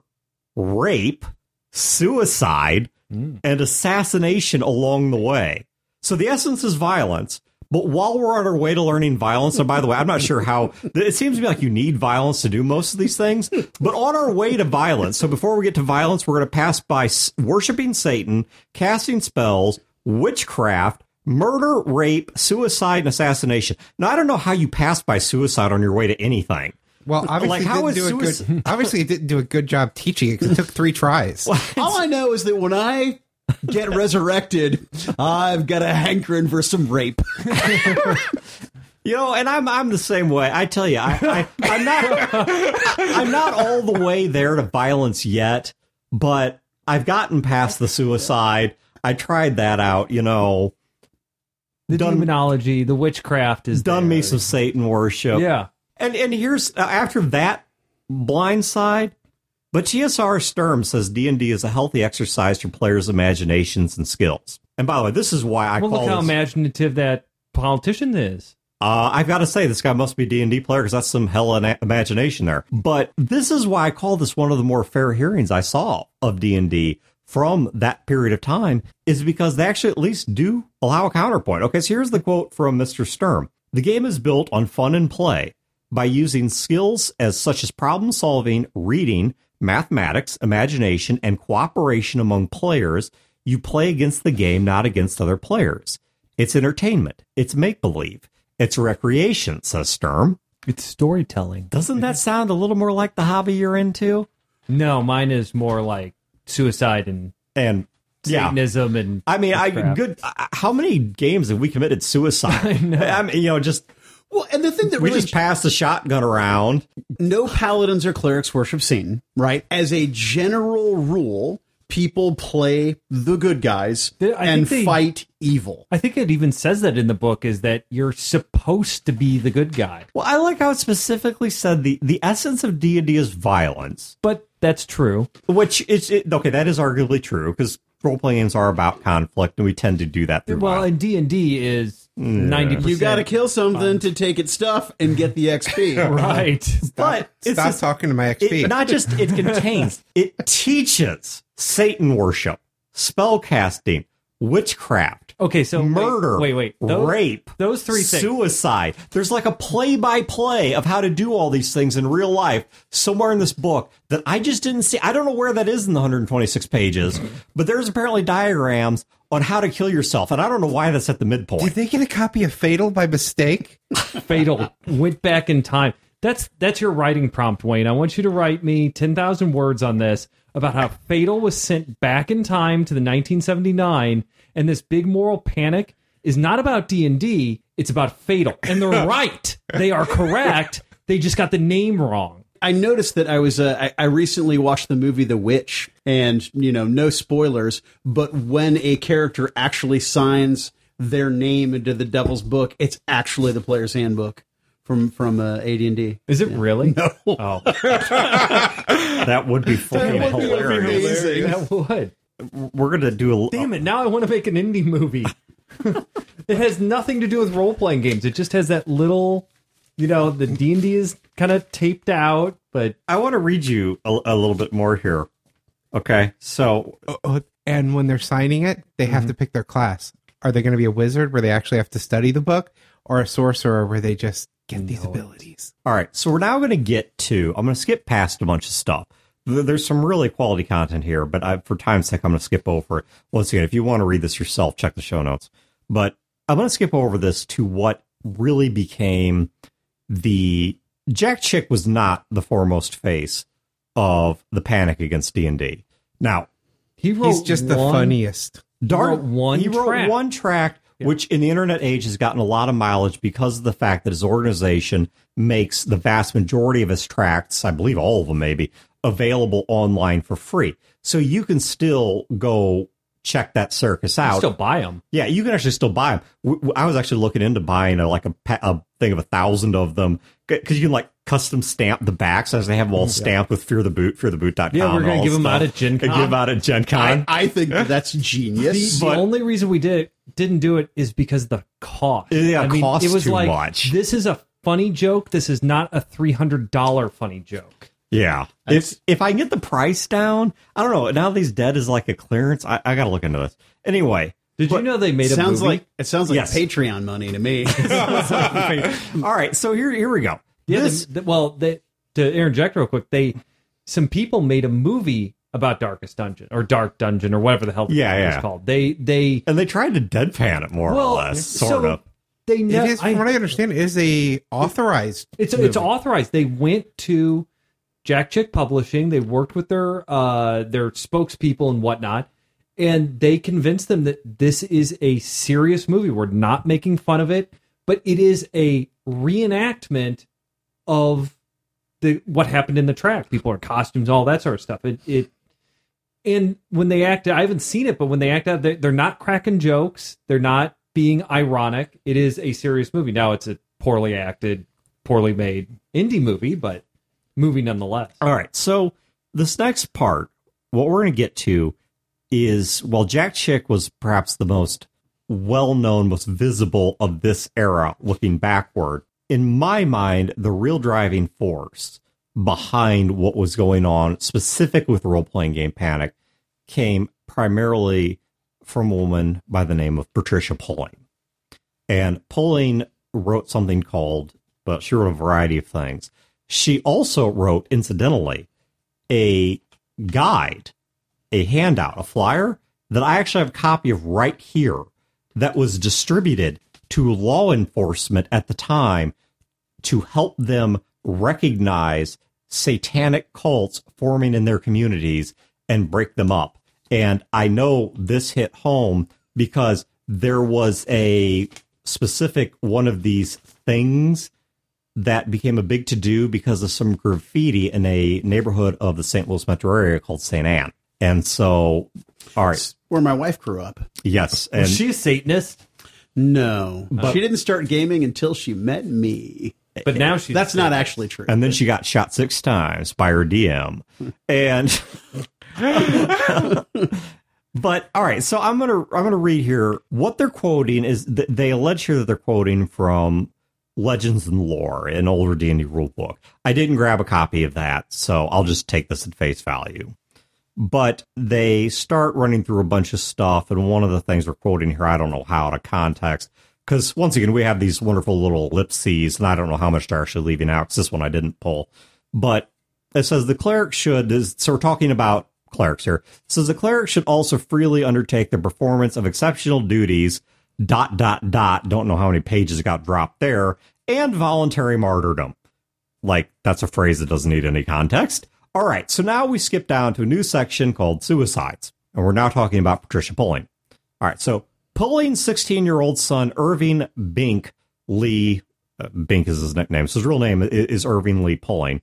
rape, suicide, mm. and assassination along the way. So the essence is violence. But while we're on our way to learning violence, and by the way, I'm not sure how it seems to me like you need violence to do most of these things. But on our way to violence, so before we get to violence, we're going to pass by worshiping Satan, casting spells, witchcraft, murder, rape, suicide, and assassination. Now, I don't know how you pass by suicide on your way to anything. Well, obviously, Like, how it didn't is do a suicide- good. *laughs* Obviously, it didn't do a good job teaching it 'cause it took three tries. *laughs* All I know is that when I get resurrected, I've got a hankering for some rape. *laughs* You know, and I'm I'm the same way. I tell you, I, I I'm not I'm not all the way there to violence yet, but I've gotten past the suicide. I tried that out. You know, The Done- demonology, the witchcraft is done there. me some Satan worship. Yeah. And and here's uh, after that blind side, but TSR Sturm says D and D is a healthy exercise for players' imaginations and skills. And by the way, this is why I Well, call look how this, imaginative that politician is. Uh, I've got to say, this guy must be D and D player because that's some hell of imagination there. But this is why I call this one of the more fair hearings I saw of D and D from that period of time, is because they actually at least do allow a counterpoint. Okay, so here's the quote from Mr. Sturm: "The game is built on fun and play by using skills as such as problem solving, reading, mathematics, imagination, and cooperation among players. You play against the game, not against other players." It's entertainment. It's make believe. It's recreation, says Sturm. It's storytelling. Doesn't that sound a little more like the hobby you're into? No, mine is more like suicide and And yeah, Satanism and I mean, I witchcraft. good. uh, How many games have we committed suicide? *laughs* I know. mean, you know, just Well, and the thing that we really just passed the shotgun around. no paladins or clerics worship Satan, right? As a general rule, people play the good guys and they- fight evil. I think it even says that in the book is that you're supposed to be the good guy. Well, I like how it specifically said the the essence of D and D is violence, But that's true. which is it, okay. That is arguably true because role playing games are about conflict, and we tend to do that through Well, violence. and D and D is ninety percent. You got to kill something to take its stuff and get the *laughs* XP. right. But it's Stop this- talking to my XP. it, not just it *laughs* contains it teaches satan worship spell casting witchcraft Okay, so wait, murder Wait, wait. Those, rape Those three things. suicide there's like a play-by-play of how to do all these things in real life somewhere in this book that i just didn't see i don't know where that is in the 126 pages but there's apparently diagrams on how to kill yourself and i don't know why that's at the midpoint Did they get a copy of Fatal by mistake? *laughs* fatal went back in time. That's that's your writing prompt, Wayne. I want you to write me ten thousand words on this about how Fatal was sent back in time to the 1979, and this big moral panic is not about D and D. it's about Fatal. And they're *laughs* right. They are correct. They just got the name wrong. I noticed that I was uh, I, I recently watched the movie The Witch, and you know, no spoilers, but when a character actually signs their name into the Devil's Book, it's actually the player's handbook from from uh, AD&D. Is it really? No, Oh, *laughs* That would be fucking would be hilarious. amazing. that would. We're gonna do a Damn it! Now I want to make an indie movie. *laughs* it has nothing to do with role playing games. It just has that little, you know, the D and D is kind of taped out, but I want to read you a, a little bit more here. Okay, so oh, oh and when they're signing it, they have mm-hmm. to pick their class. Are they going to be a wizard where they actually have to study the book, or a sorcerer where they just get these abilities? all right, so we're now going to get to. I'm going to skip past a bunch of stuff. There- There's some really quality content here, but I, for time's sake, I'm going to skip over it. Once again, if you want to read this yourself, check the show notes. But I'm going to skip over this to what really became the Jack Chick was not the foremost face of the panic against D and D. Now, he wrote He's just the funniest. Dark one He wrote track. one track, which in the internet age has gotten a lot of mileage because of the fact that his organization makes the vast majority of his tracks, I believe all of them maybe, available online for free. So you can still go check that circus out. You Still buy them. Yeah, you can actually still buy them. I was actually looking into buying a, like a, pa- a thing of a thousand of them because you can like custom stamp the backs as they have them all oh, stamped with Fear the Boot, feartheboot.com. Yeah, we're gonna all give 'em stuff. out at Gen And Con. Give 'em out at Gen Con. I, I think that that's The, *laughs* genius. the only reason we did didn't do it is because the cost. Yeah, I it mean, costs it was too like much. this is a funny joke. This is not a three hundred dollar funny joke. Yeah. If if I can get the price down, I don't know. Now that he's dead is like a clearance. I, I got to look into this. Anyway. Did you know they made a sounds movie? like it sounds like Yes. Patreon money to me. *laughs* *laughs* All right. So here here we go. Yeah, This, they- they- well, they, to interject real quick, they some people made a movie about Darkest Dungeon or Dark Dungeon or whatever the hell the Yeah, yeah. it's called. They they and they tried to deadpan it more well or less, sort so of. They It ne- is, from what I understand, it is a authorized. It's it's authorized. They went to Jack Chick Publishing. They worked with their uh their spokespeople and whatnot, and they convinced them that this is a serious movie. We're not making fun of it, but it is a reenactment of the what happened in the track. People are costumes, all that sort of stuff. It it and when they act, I haven't seen it, but when they act out, they- they're not cracking jokes. They're not being ironic. It is a serious movie. Now it's a poorly acted, poorly made indie movie, but movie nonetheless. All right. So this next part, what we're going to get to is while Jack Chick was perhaps the most well known, most visible of this era looking backward, in my mind, the real driving force behind what was going on, specific with role playing game Panic, came primarily from a woman by the name of Patricia Pulling. And Pulling wrote something called, well, she wrote a variety of things. She also wrote, incidentally, a guide, a handout, a flyer that I actually have a copy of right here that was distributed to law enforcement at the time to help them recognize satanic cults forming in their communities and break them up. And I know this hit home because there was a specific one of these things that became a big to do because of some graffiti in a neighborhood of the St. Louis metro area called St. Anne. And so, all right, Where my wife grew up. yes, and Was she a Satanist? No, she didn't start gaming until she met me. But now she's That's not actually true. and then she got shot six times by her DM. And *laughs* but all right, so I'm gonna I'm gonna read here what they're quoting is th- they allege here that they're quoting from Legends and Lore, an older D and D rulebook. I didn't grab a copy of that, so I'll just take this at face value. But they start running through a bunch of stuff, and one of the things they're quoting here, I don't know how of context, because once again we have these wonderful little ellipses, and I don't know how much they're actually leaving out. Because this one I didn't pull, but it says the cleric should. So we're talking about clerics here. It says the cleric should also freely undertake the performance of exceptional duties. Dot dot dot. Don't know how many pages got dropped there, and voluntary martyrdom. Like that's a phrase that doesn't need any context. All right, so now we skip down to a new section called suicides, and we're now talking about Patricia Pulling. All right, so Pulling's 16 year old son, Irving Bink, Lee uh, Bink is his nickname. So his real name is, is Irving Lee Pulling.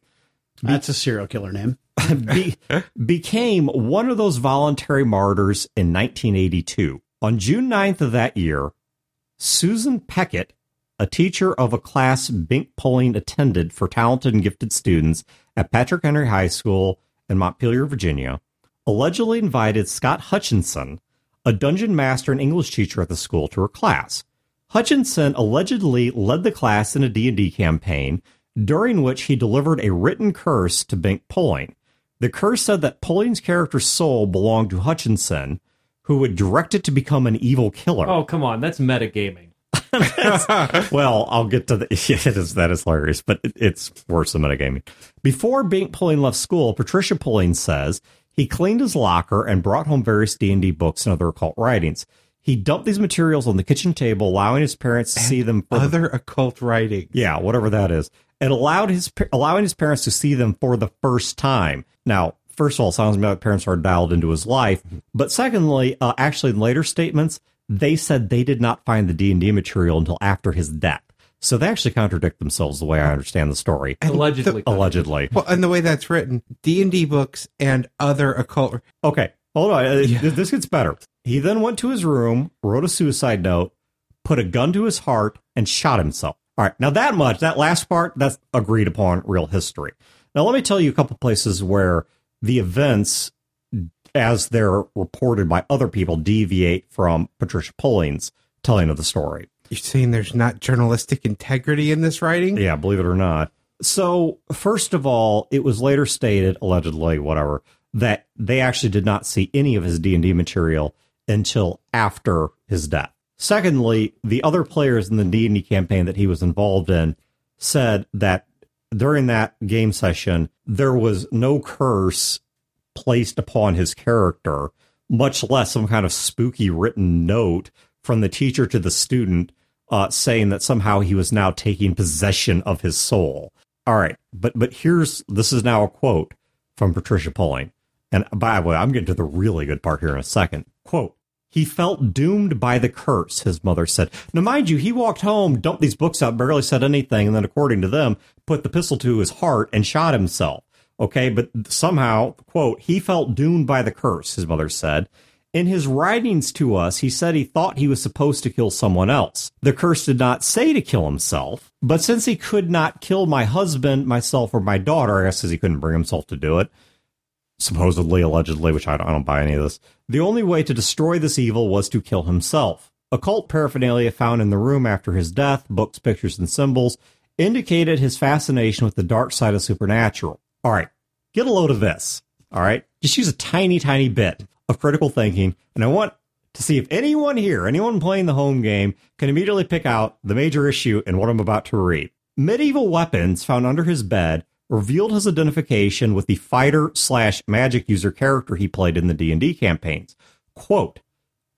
That's a serial killer name. *laughs* Be, became one of those voluntary martyrs in 1982. On June 9th of that year, Susan Peckett, a teacher of a class Bink Pulling attended for talented and gifted students at Patrick Henry High School in Montpelier, Virginia, allegedly invited Scott Hutchinson, a dungeon master and English teacher at the school, to her class. Hutchinson allegedly led the class in a D&D campaign during which he delivered a written curse to Bink Pulling. The curse said that Pulling's character's soul belonged to Hutchinson, who would direct it to become an evil killer. Oh, come on. That's metagaming. *laughs* *laughs* well, I'll get to the. *laughs* Yeah, it is, that is hilarious, but it, it's worse than metagaming. Before Bink Pulling left school, Patricia Pulling says he cleaned his locker and brought home various D and D books and other occult writings. He dumped these materials on the kitchen table, allowing his parents to see them for the Other occult writing. yeah, whatever that is, and allowed his allowing his parents to see them for the first time. Now, first of all, it sounds like parents are dialed into his life, but secondly, uh, actually, in later statements, they said they did not find the D and D material until after his death. So they actually contradict themselves the way I understand the story. Allegedly. Allegedly. Well, and the way that's written, D and D books and other occult. Okay, hold on. Uh, This gets better. He then went to his room, wrote a suicide note, put a gun to his heart, and shot himself. All right, now that much, that last part, that's agreed upon real history. Now, let me tell you a couple places where the events, as they're reported by other people, deviate from Patricia Pulling's telling of the story. You're saying there's not journalistic integrity in this writing? Yeah, believe it or not. So, first of all, it was later stated, allegedly, whatever, that they actually did not see any of his D&D material until after his death. Secondly, the other players in the D&D campaign that he was involved in said that during that game session, there was no curse placed upon his character, much less some kind of spooky written note from the teacher to the student uh, saying that somehow he was now taking possession of his soul. All right, but but here's this is now a quote from Patricia Pulling, and by the way, I'm getting to the really good part here in a second. Quote. He felt doomed by the curse, his mother said. Now, mind you, he walked home, dumped these books out, barely said anything, and then, according to them, put the pistol to his heart and shot himself. Okay, but somehow, quote, he felt doomed by the curse, his mother said. In his writings to us, he said he thought he was supposed to kill someone else. The curse did not say to kill himself, but since he could not kill my husband, myself, or my daughter, I guess because he couldn't bring himself to do it, supposedly, allegedly, which I don't, I don't buy any of this, the only way to destroy this evil was to kill himself. Occult paraphernalia found in the room after his death, books, pictures, and symbols, indicated his fascination with the dark side of supernatural. All right, get a load of this. All right, just use a tiny, tiny bit of critical thinking, and I want to see if anyone here, anyone playing the home game, can immediately pick out the major issue in what I'm about to read. Medieval weapons found under his bed revealed his identification with the fighter slash magic user character he played in the D&D campaigns. Quote,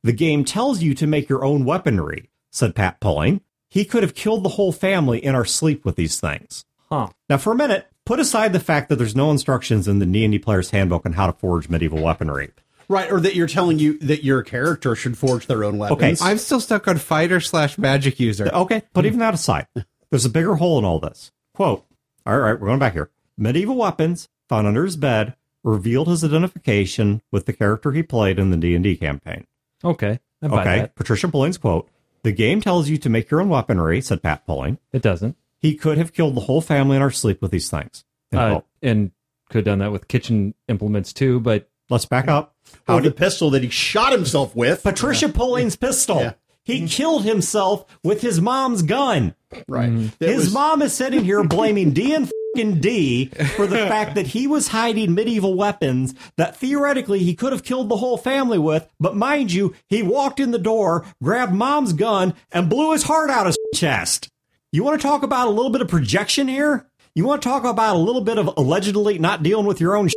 the game tells you to make your own weaponry, said Pat Pulling. He could have killed the whole family in our sleep with these things. Huh. Now, for a minute, put aside the fact that there's no instructions in the D&D player's handbook on how to forge medieval weaponry. Right, or that you're telling you that your character should forge their own weapons. Okay. I'm still stuck on fighter slash magic user. Okay, but even that aside. There's a bigger hole in all this. Quote, all right, we're going back here. Medieval weapons found under his bed revealed his identification with the character he played in the D&D campaign. Okay. I buy Okay, that. Patricia Pulling's quote, the game tells you to make your own weaponry, said Pat Pulling. It doesn't. He could have killed the whole family in our sleep with these things. Uh, and could have done that with kitchen implements too, but Let's back up. How or the pistol that he shot himself with. Patricia Pulling's pistol. Yeah. He killed himself with his mom's gun. Right. Mm-hmm. It His was- mom is sitting here blaming D and fing D for the fact that he was hiding medieval weapons that theoretically he could have killed the whole family with. But mind you, he walked in the door, grabbed mom's gun, and blew his heart out his chest. You want to talk about a little bit of projection here? You want to talk about a little bit of allegedly not dealing with your own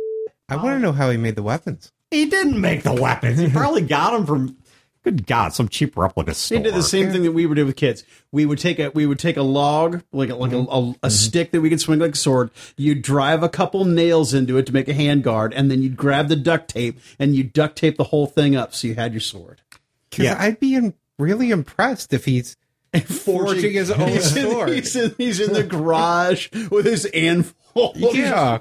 I want to know how he made the weapons. He didn't make the weapons. He *laughs* probably got them from, good God, some cheap replica store. He did the same thing that we would do with kids. We would take a we would take a log, like a, like a, a, a mm-hmm. stick that we could swing like a sword. You'd drive a couple nails into it to make a hand guard, and then you'd grab the duct tape and you duct tape the whole thing up so you had your sword. Yeah. I'd be in, really impressed if he's *laughs* forging his own *laughs* he's in, sword. he's, in, he's in the garage with his anvil. Yeah.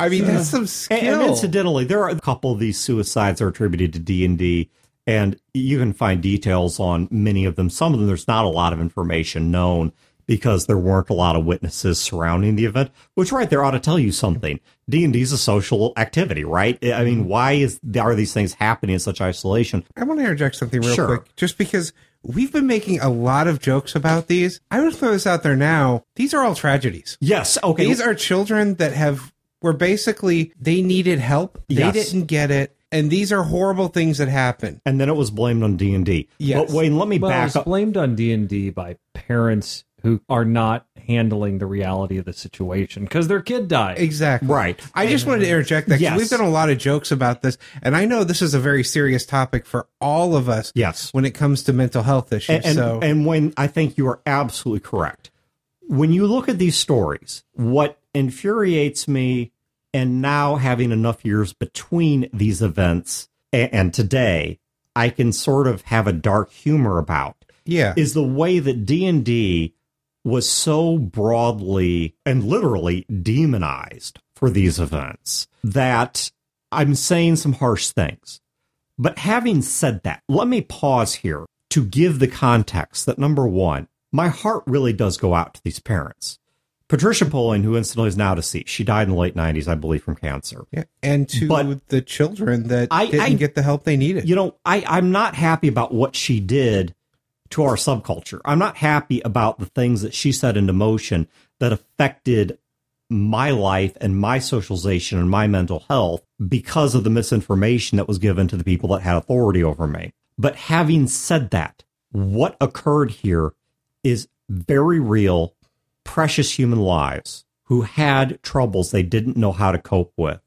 I mean, that's some And, skill. and incidentally, there are a couple of these suicides are attributed to D and D, and you can find details on many of them. Some of them, there's not a lot of information known because there weren't a lot of witnesses surrounding the event. Which, right there, ought to tell you something. D and D is a social activity, right? I mean, mm-hmm. why is are these things happening in such isolation? I want to interject something real Sure. quick, just because we've been making a lot of jokes about these. I would throw this out there now. These are all tragedies. Yes, okay. These are children that have were basically they needed help, they Yes. didn't get it, and these are horrible things that happen. and then it was blamed on D and D. Yes. But Wayne, let me Well, back it's up. blamed on D and D by parents who are not handling the reality of the situation because their kid died. Exactly. Right. I just wanted to interject that Yes. we've done a lot of jokes about this, and I know this is a very serious topic for all of us. Yes. When it comes to mental health issues, and, and, so and when I think you are absolutely correct. When you look at these stories, what infuriates me, and now having enough years between these events and, and today, I can sort of have a dark humor about yeah, is the way that D and D was so broadly and literally demonized for these events that I'm saying some harsh things. But having said that, let me pause here to give the context that number one, my heart really does go out to these parents. Patricia Pulling, who incidentally is now deceased, she died in the late 90s, I believe, from cancer. yeah. and to But- the children that I- didn't I- get the help they needed. you know, I, I'm not happy about what she did to our subculture. I'm not happy about the things that she set into motion that affected my life and my socialization and my mental health because of the misinformation that was given to the people that had authority over me. But having said that, what occurred here is very real, precious human lives who had troubles they didn't know how to cope with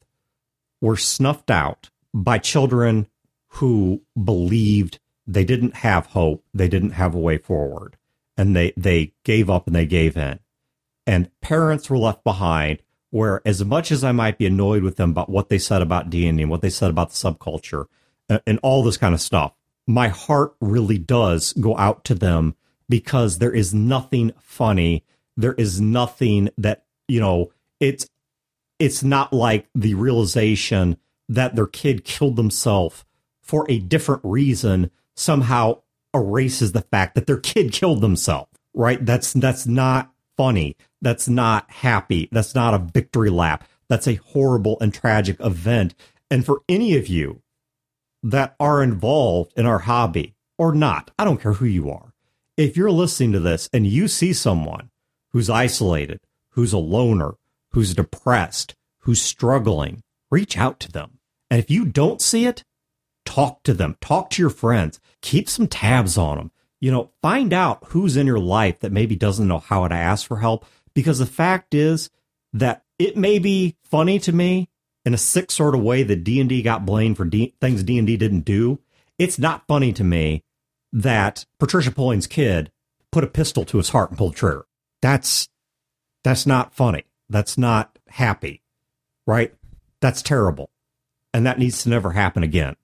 were snuffed out by children who believed they didn't have hope, they didn't have a way forward, and they they gave up and they gave in. And parents were left behind where as much as I might be annoyed with them about what they said about D&D and what they said about the subculture and, and all this kind of stuff, my heart really does go out to them because there is nothing funny. There is nothing that, you know, it's it's not like the realization that their kid killed themselves for a different reason somehow erases the fact that their kid killed themselves right? That's that's not funny. That's not happy. That's not a victory lap. That's a horrible and tragic event. And for any of you that are involved in our hobby or not i don't care who you are if you're listening to this and you see someone who's isolated who's a loner who's depressed who's struggling reach out to them. And if you don't see it talk to them. Talk to your friends. Keep some tabs on them you know find out who's in your life that maybe doesn't know how to ask for help. Because the fact is that it may be funny to me in a sick sort of way that d&d got blamed for D- things d&d didn't do. It's not funny to me that patricia pulling's kid put a pistol to his heart and pulled the trigger that's that's not funny that's not happy right that's terrible and that needs to never happen again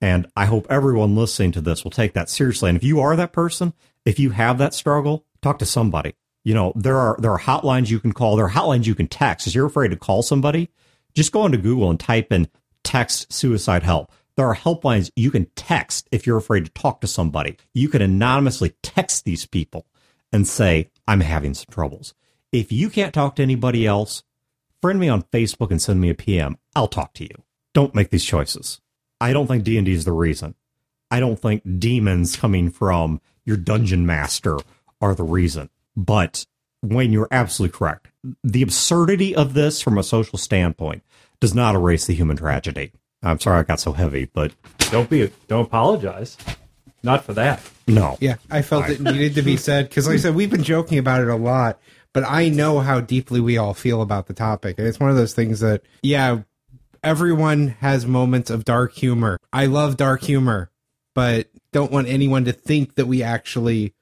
and I hope everyone listening to this will take that seriously. And if you are that person, if you have that struggle, talk to somebody. You know, there are there are hotlines you can call, there are hotlines you can text. If you're afraid to call somebody, just go into Google and type in text suicide help. There are helplines you can text if you're afraid to talk to somebody. You can anonymously text these people and say, I'm having some troubles. If you can't talk to anybody else, friend me on Facebook and send me a PM. I'll talk to you. Don't make these choices. I don't think D&D is the reason. I don't think demons coming from your dungeon master are the reason. But Wayne, you're absolutely correct. The absurdity of this from a social standpoint does not erase the human tragedy. I'm sorry I got so heavy, but Don't be don't apologize. Not for that. no. Yeah, I felt it needed to be *laughs* said because, like I said, we've been joking about it a lot, but I know how deeply we all feel about the topic, and it's one of those things that, yeah, everyone has moments of dark humor. I love dark humor, but don't want anyone to think that we actually.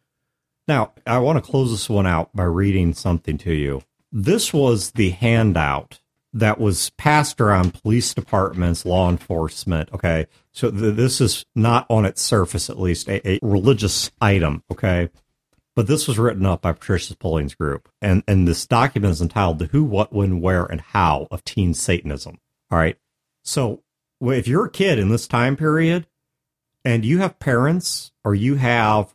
Now, I want to close this one out by reading something to you. This was the handout that was passed around police departments, law enforcement. Okay. So th- this is not on its surface, at least, a, a religious item. Okay. but this was written up by Patricia Pulling's group. And, and this document is entitled The Who, What, When, Where, and How of Teen Satanism. All right. So if you're a kid in this time period and you have parents or you have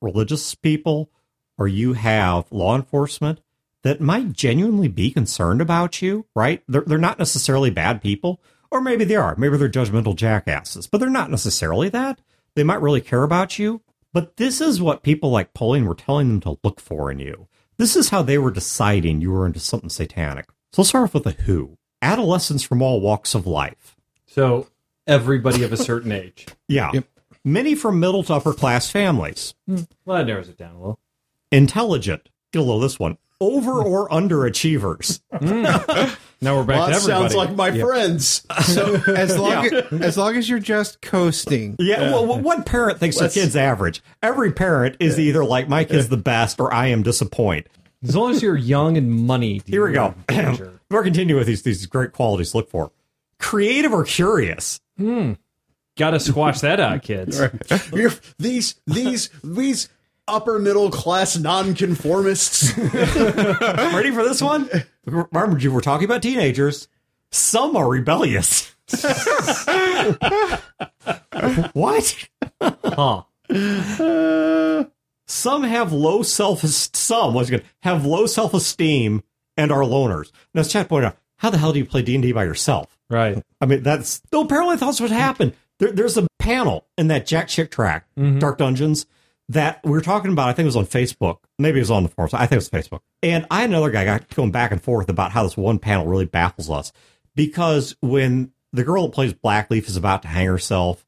religious people or you have law enforcement that might genuinely be concerned about you, right? They're, they're not necessarily bad people, or maybe they are. Maybe they're judgmental jackasses, but they're not necessarily that. They might really care about you. But this is what people like Pulling were telling them to look for in you. This is how they were deciding you were into something satanic. So let's start off with the who. Adolescents from all walks of life. So everybody of a certain *laughs* age. Yeah. Yep. Many from middle to upper class families. Hmm. Well, that narrows it down a little. Intelligent. Get a little of this one. Over or underachievers. *laughs* Now we're back Well, to that everybody. sounds like my friends. So as long as, as long as you're just coasting, Yeah, well, well, what parent thinks their Let's- kid's average? Every parent is either like, my kid's the best or I am disappointed. as long as you're young and money. *laughs* Here we go. *clears throat* We're continuing with these, these great qualities to look for. Creative or curious? Hmm. Got to squash that out, kids. *laughs* You're- these these these upper middle class nonconformists. *laughs* *laughs* Ready for this one? Remember, you were talking about teenagers. Some are rebellious. *laughs* what? Huh. Some have low self some was good have low self esteem and are loners. Now, as chat pointed out, how the hell do you play D and D by yourself? Right. I mean, that's no. Apparently, that's what happened. There, there's a panel in that Jack Chick track, mm-hmm. Dark Dungeons, that we were talking about. I think it was on Facebook. Maybe it was on the forums. I think it was Facebook. And I and another guy got going back and forth about how this one panel really baffles us because when the girl that plays Blackleaf is about to hang herself,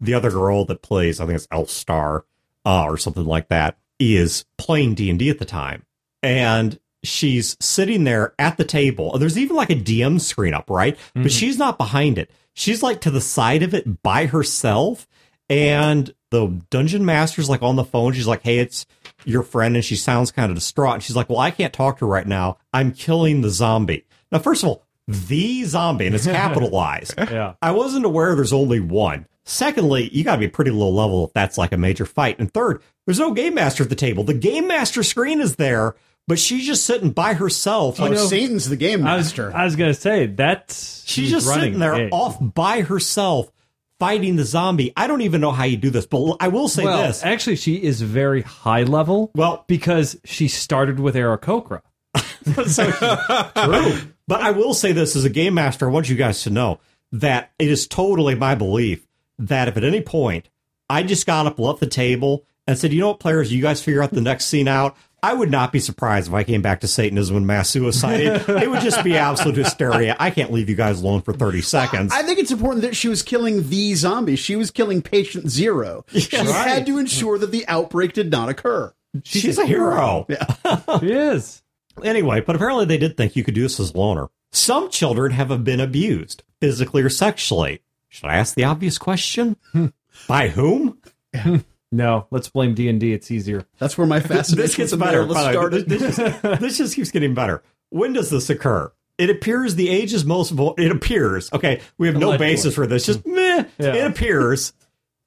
the other girl that plays, I think it's Elf Star uh, or something like that, is playing D and D at the time, and she's sitting there at the table. There's even like a DM screen up, right? But she's not behind it. She's like to the side of it by herself, and the dungeon master's like on the phone. She's like, "Hey, it's your friend," and she sounds kind of distraught. And she's like, "Well, I can't talk to her right now. I'm killing the zombie." Now, first of all, the zombie, and it's capitalized. *laughs* Yeah. I wasn't aware there's only one. Secondly, you got to be pretty low level if that's like a major fight. And third, there's no game master at the table. The game master screen is there, but she's just sitting by herself. oh, Like, Satan's the game I was, master. I was gonna say that's she's just sitting there the off by herself fighting the zombie. I don't even know how you do this, but I will say well, this. actually, she is very high level. Well- because she started with Aarakocra. *laughs* so *laughs* true. But I will say this as a game master, I want you guys to know that it is totally my belief that if at any point I just got up, left the table, and said, you know what, players, you guys figure out the next scene out. I would not be surprised if I came back to Satanism and mass suicide. It, *laughs* it would just be absolute hysteria. I can't leave you guys alone for 30 seconds. I think it's important that she was killing the zombies. She was killing patient zero. She had to ensure that the outbreak did not occur. She's, a hero. *laughs* She is. Anyway, but apparently they did think you could do this as a loner. Some children have been abused, physically or sexually. Should I ask the obvious question? Hmm. By whom? *laughs* No, let's blame D and D. It's easier. That's where my fascination *laughs* this gets with better. Marilyn by the way. started. This, *laughs* this just, this just keeps getting better. When does this occur? It appears the age is most. vul- It appears. Okay, we have no basis for this. Just meh. Yeah. It appears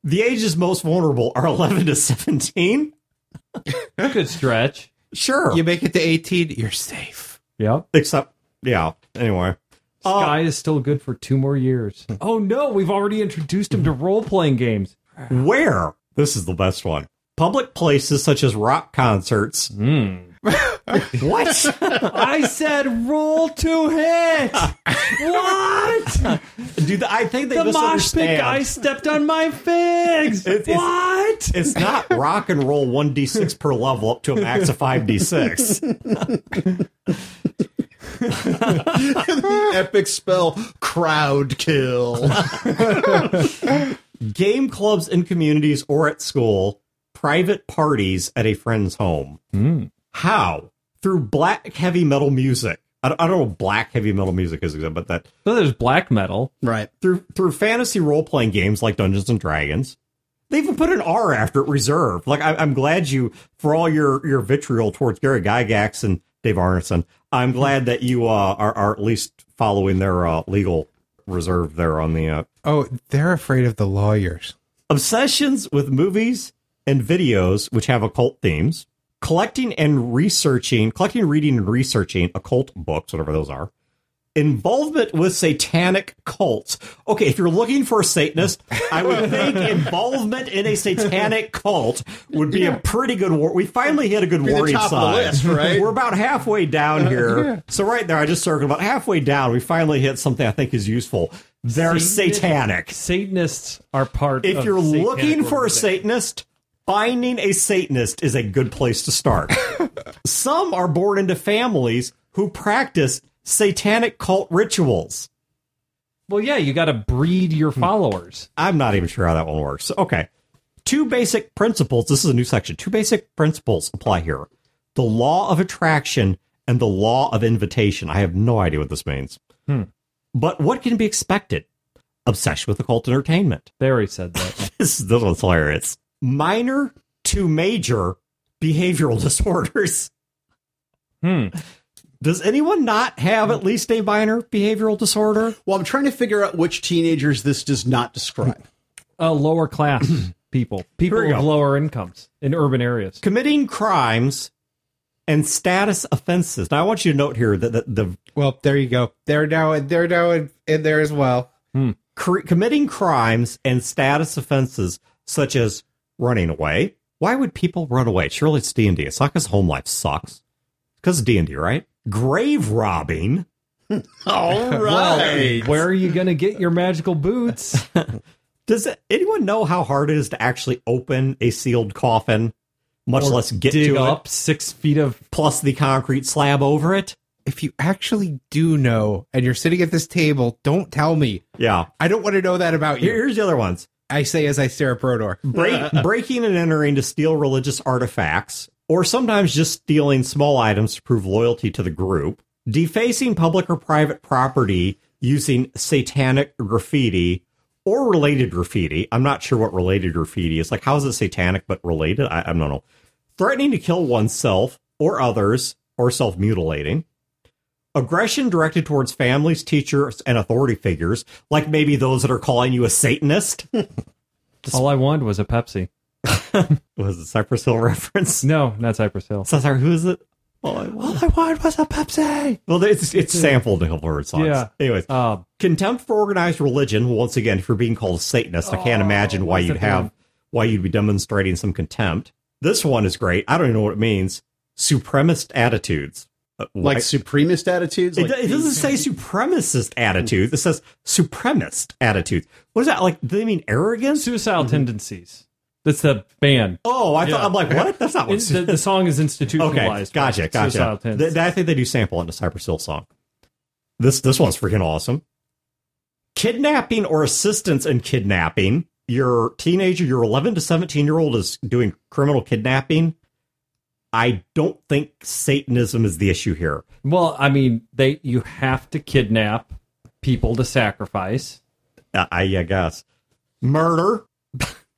the ages most vulnerable are *laughs* 11 to 17. Good stretch. Sure. you make it to 18, you're safe. Yep. Except, yeah. Anyway, Uh, Sky is still good for two more years. Oh no, we've already introduced him to role playing games. *sighs* where? This is the best one. Public places such as rock concerts. Hmm. *laughs* what? *laughs* I said roll to hit. what? Dude, I think they The mosh pit misunderstand. guy stepped on my figs. It- it's- what? It's not rock and roll 1d6 *laughs* per level up to a max of 5d6. the epic spell crowd kill. Game clubs in communities or at school, private parties at a friend's home. How? Through black heavy metal music. I don't, I don't know what black heavy metal music is, but that So there's black metal. right. through through fantasy role playing games like Dungeons and Dragons. They even put an R after it, reserve. Like I, I'm glad you, for all your your vitriol towards Gary Gygax and Dave Arneson, I'm glad that you uh, are, are at least following their uh, legal reserve there on the uh, Oh, they're afraid of the lawyers. obsessions with movies and videos which have occult themes, collecting and researching, collecting, reading, and researching occult books, whatever those are. Involvement with satanic cults. Okay, if you're looking for a Satanist, I would *laughs* think involvement in a satanic cult would be a pretty good war. We finally hit a good the warning top sign. list, right? We're about halfway down uh, here. So right there, I just circled about halfway down. We finally hit something I think is useful. They're Satanist- satanic. Satanists are part. If of you're looking for a. Satanist, finding a Satanist is a good place to start. *laughs* Some are born into families who practice satanic cult rituals. well, yeah, you got to breed your Hmm. followers. I'm not even sure how that one works. Okay. Two basic principles. This is a new section. Two basic principles apply here the law of attraction and the law of invitation. I have no idea what this means. Hmm. But what can be expected? Obsession with occult entertainment. They already said that. *laughs* This, is this one's hilarious. Minor to major behavioral *laughs* disorders. hmm. Does anyone not have at least a minor behavioral disorder? Well, I'm trying to figure out which teenagers this does not describe. Uh, lower class people, *clears throat* people Here we with lower incomes in urban areas. Committing crimes and status offenses. Now, I want you to note here that the, the Well, there you go. They're now they're now in, in there as well. cr- committing crimes and status offenses such as running away. Why would people run away? Surely it's D and D. It's not because home life sucks. Because D and D, right? Grave robbing. *laughs* All *laughs* right. Where are you going to get your magical boots? *laughs* Does anyone know how hard it is to actually open a sealed coffin, much Or less get dig to up it, six feet of. plus the concrete slab over it? If you actually do know and you're sitting at this table, don't tell me. Yeah. I don't want to know that about you. Here's the other ones. I say as I stare at Brodeur. Break, breaking and entering to steal religious artifacts, or sometimes just stealing small items to prove loyalty to the group, defacing public or private property using satanic graffiti or related graffiti. I'm not sure what related graffiti is. Like, how is it satanic but related? I, I don't know. Threatening to kill oneself or others, or self mutilating. Aggression directed towards families, teachers, and authority figures, like maybe those that are calling you a Satanist. *laughs* All I wanted was a Pepsi. *laughs* Was it Cypress Hill reference? No, not Cypress Hill. So sorry, who is it? All I, want- I wanted was a Pepsi. well, it's it's sampled in a couple of songs. Yeah. Anyways, Uh, contempt for organized religion. Once again, for being called a Satanist, I can't imagine why you'd have one? why you'd be demonstrating some contempt. This one is great. I don't even know what it means. Supremacist attitudes. Uh, Like why- supremacist attitudes? it, Like do- it doesn't say supremacist attitudes. It says supremacist attitudes. What is that? Like, do they mean arrogance? suicidal tendencies. That's the band. Oh, i thought i'm like, what? That's not what. The, the song is institutionalized. Okay, gotcha, gotcha. Th- I think they do sample into Cypress Hill song. This this one's freaking awesome. Kidnapping or assistance in kidnapping. Your teenager, your 11 to 17 year old is doing criminal kidnapping. I don't think Satanism is the issue here. Well, I mean, they you have to kidnap people to sacrifice. Uh, I, I guess murder.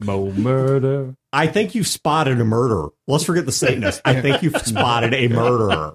Mo murder. I think you've spotted a murderer. Let's forget the Satanist. I think you've *laughs* spotted a murderer.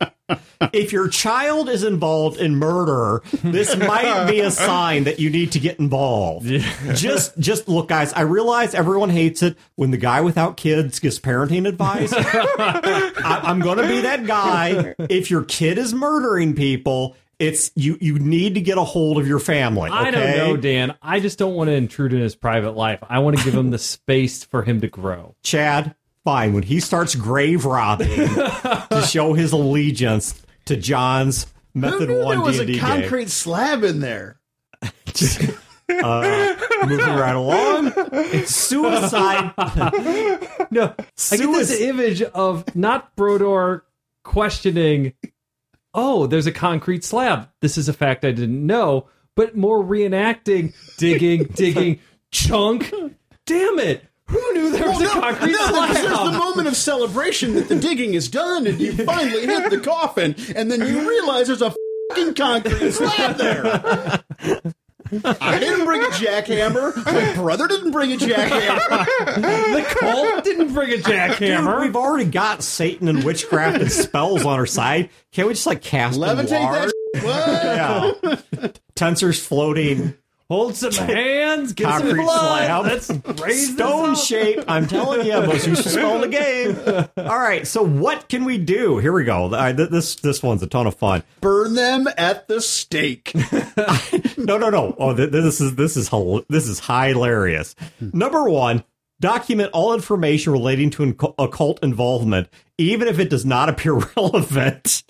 If your child is involved in murder, this might be a sign that you need to get involved. Just, just look, guys. I realize everyone hates it when the guy without kids gives parenting advice. *laughs* I, I'm going to be that guy. If your kid is murdering people, it's you. You need to get a hold of your family. I don't know, Dan. I just don't want to intrude in his private life. I want to give him the *laughs* space for him to grow. Chad, fine. When he starts grave robbing *laughs* to show his allegiance to John's Who Method knew One there was D&D a game, concrete slab in there? *laughs* uh, moving right along, It's suicide. no, I get this suicide. image of not Brodeur questioning, oh, there's a concrete slab. This is a fact I didn't know, but more reenacting, digging, *laughs* digging, chunk. Damn it. Who knew there was a concrete no, because there's the moment of celebration that the digging is done and you *laughs* finally hit the coffin, and then you realize there's a fucking concrete slab there. *laughs* I didn't bring a jackhammer. My brother didn't bring a jackhammer. The cult didn't bring a Dude, jackhammer. we've already got Satan and witchcraft and spells on our side. Can't we just like cast a Levitate ward? that. Shit. What? Yeah. Tenser's floating Hold some hands, get some blood. slab. Let's raise Stone this up. shape. I'm telling you, most useful spell in the game. *laughs* All right, so what can we do? Here we go. All right, this this one's a ton of fun. Burn them at the stake. *laughs* No, no, no. Oh, this is this is this is hilarious. Number one, document all information relating to occult involvement, even if it does not appear *laughs* relevant.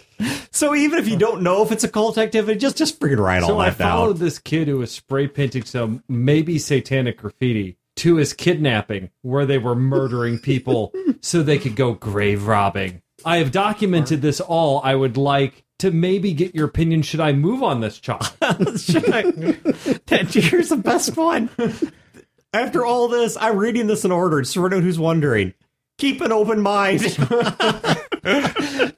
So even if you don't know if it's occult activity, just just freaking write all So I that down. I followed this kid who was spray painting some maybe satanic graffiti to his kidnapping, where they were murdering people *laughs* so they could go grave robbing. I have documented this all. I would like to maybe get your opinion. Should I move on this child? *laughs* Should I- Here's the best one. After all this, I'm reading this in order. Just for anyone who's wondering, keep an open mind. *laughs*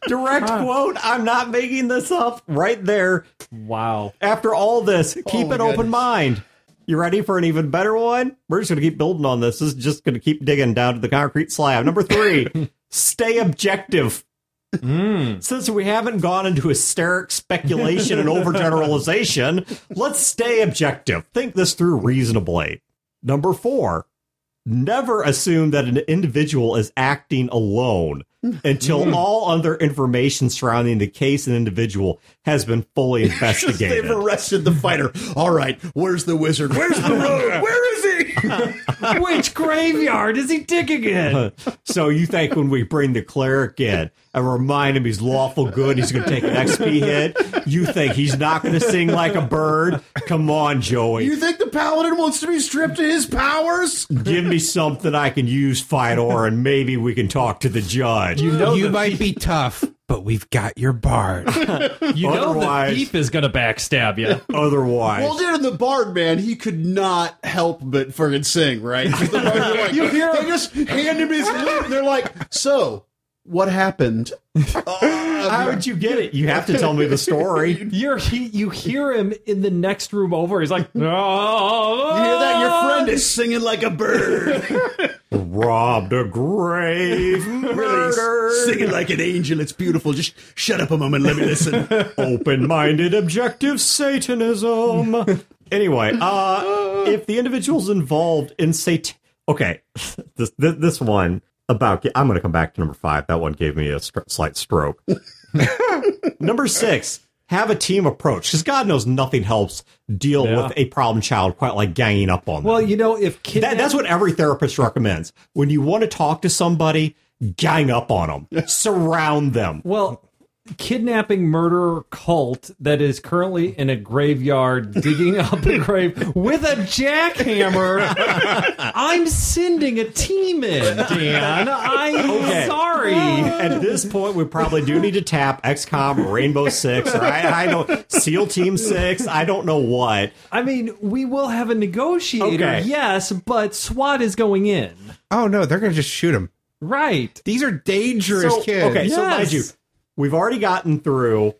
Direct quote. I'm not making this up. Right there. wow. After all this, keep oh my an open mind. You ready for an even better one? We're just going to keep building on this. This is just going to keep digging down to the concrete slab. Number three, *laughs* stay objective. Hmm. Since we haven't gone into hysteric speculation and *laughs* overgeneralization, let's stay objective. Think this through reasonably. Number four, never assume that an individual is acting alone hmm. until hmm. all other information surrounding the case and individual has been fully *laughs* investigated. They've arrested the fighter. All right, where's the wizard? Where's the rogue? *laughs* Where is he? Which graveyard is he digging in? *laughs* so you think when we bring the cleric in and remind him he's lawful good, he's going to take an XP hit? You think he's not going to sing like a bird? Come on, Joey. You think the paladin wants to be stripped of his powers? Give me something I can use, Fidor, and maybe we can talk to the judge. You know, you the, might be tough, but we've got your bard. *laughs* you know the Otherwise- thief is going to backstab you. Otherwise, Well, dude, the bard man, he could not help but friggin' sing, right? *laughs* the bard, like, You hear they just hand him his lute. and They're like, "So, what happened?" *laughs* how would you get it? You have to tell me the story. *laughs* You're he, you hear him in the next room over. He's like, oh, *laughs* You hear that? Your friend is singing like a bird, Robbed a grave, murdered. singing like an angel. It's beautiful. Just shut up a moment. Let me listen. open-minded objective satanism anyway uh if the individual's involved in Satan, okay this, this one about i'm going to come back to number five. That one gave me a str- slight stroke. *laughs* Number six have a team approach because god knows nothing helps deal Yeah. with a problem child quite like ganging up on them. Well, you know, if kidnap- that, that's what every therapist recommends. When you want to talk to somebody gang up on them surround them. Well, kidnapping murder cult that is currently in a graveyard digging *laughs* up a grave with a jackhammer. *laughs* I'm sending a team in, Dan. I'm Okay. sorry. At this point, we probably do need to tap XCOM Rainbow Six or I, I don't SEAL Team Six. I don't know what. I mean, we will have a negotiator, Okay. yes, but SWAT is going in. oh no, they're gonna just shoot him. Right. These are dangerous So, kids. okay, so mind you, we've already gotten through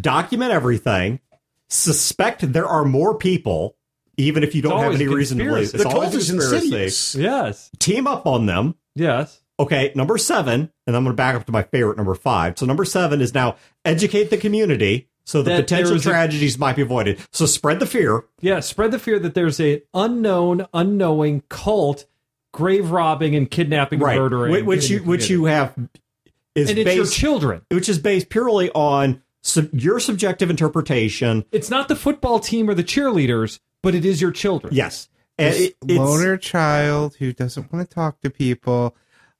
document everything. Suspect there are more people, even if you don't have any reason to believe. It's the always cult is insidious. Yes. Team up on them. Yes. Okay, number seven, and I'm going to back up to my favorite number five. So number seven is now educate the community so the That potential there's a- tragedies might be avoided. So spread the fear. Yeah, spread the fear that there's a unknown, unknowing cult grave robbing and kidnapping, right murdering, Wh- which you which you have is and it's your children. which is based purely on sub- your subjective interpretation It's not the football team or the cheerleaders, but it is your children. yes and This it, it's loner child who doesn't want to talk to people.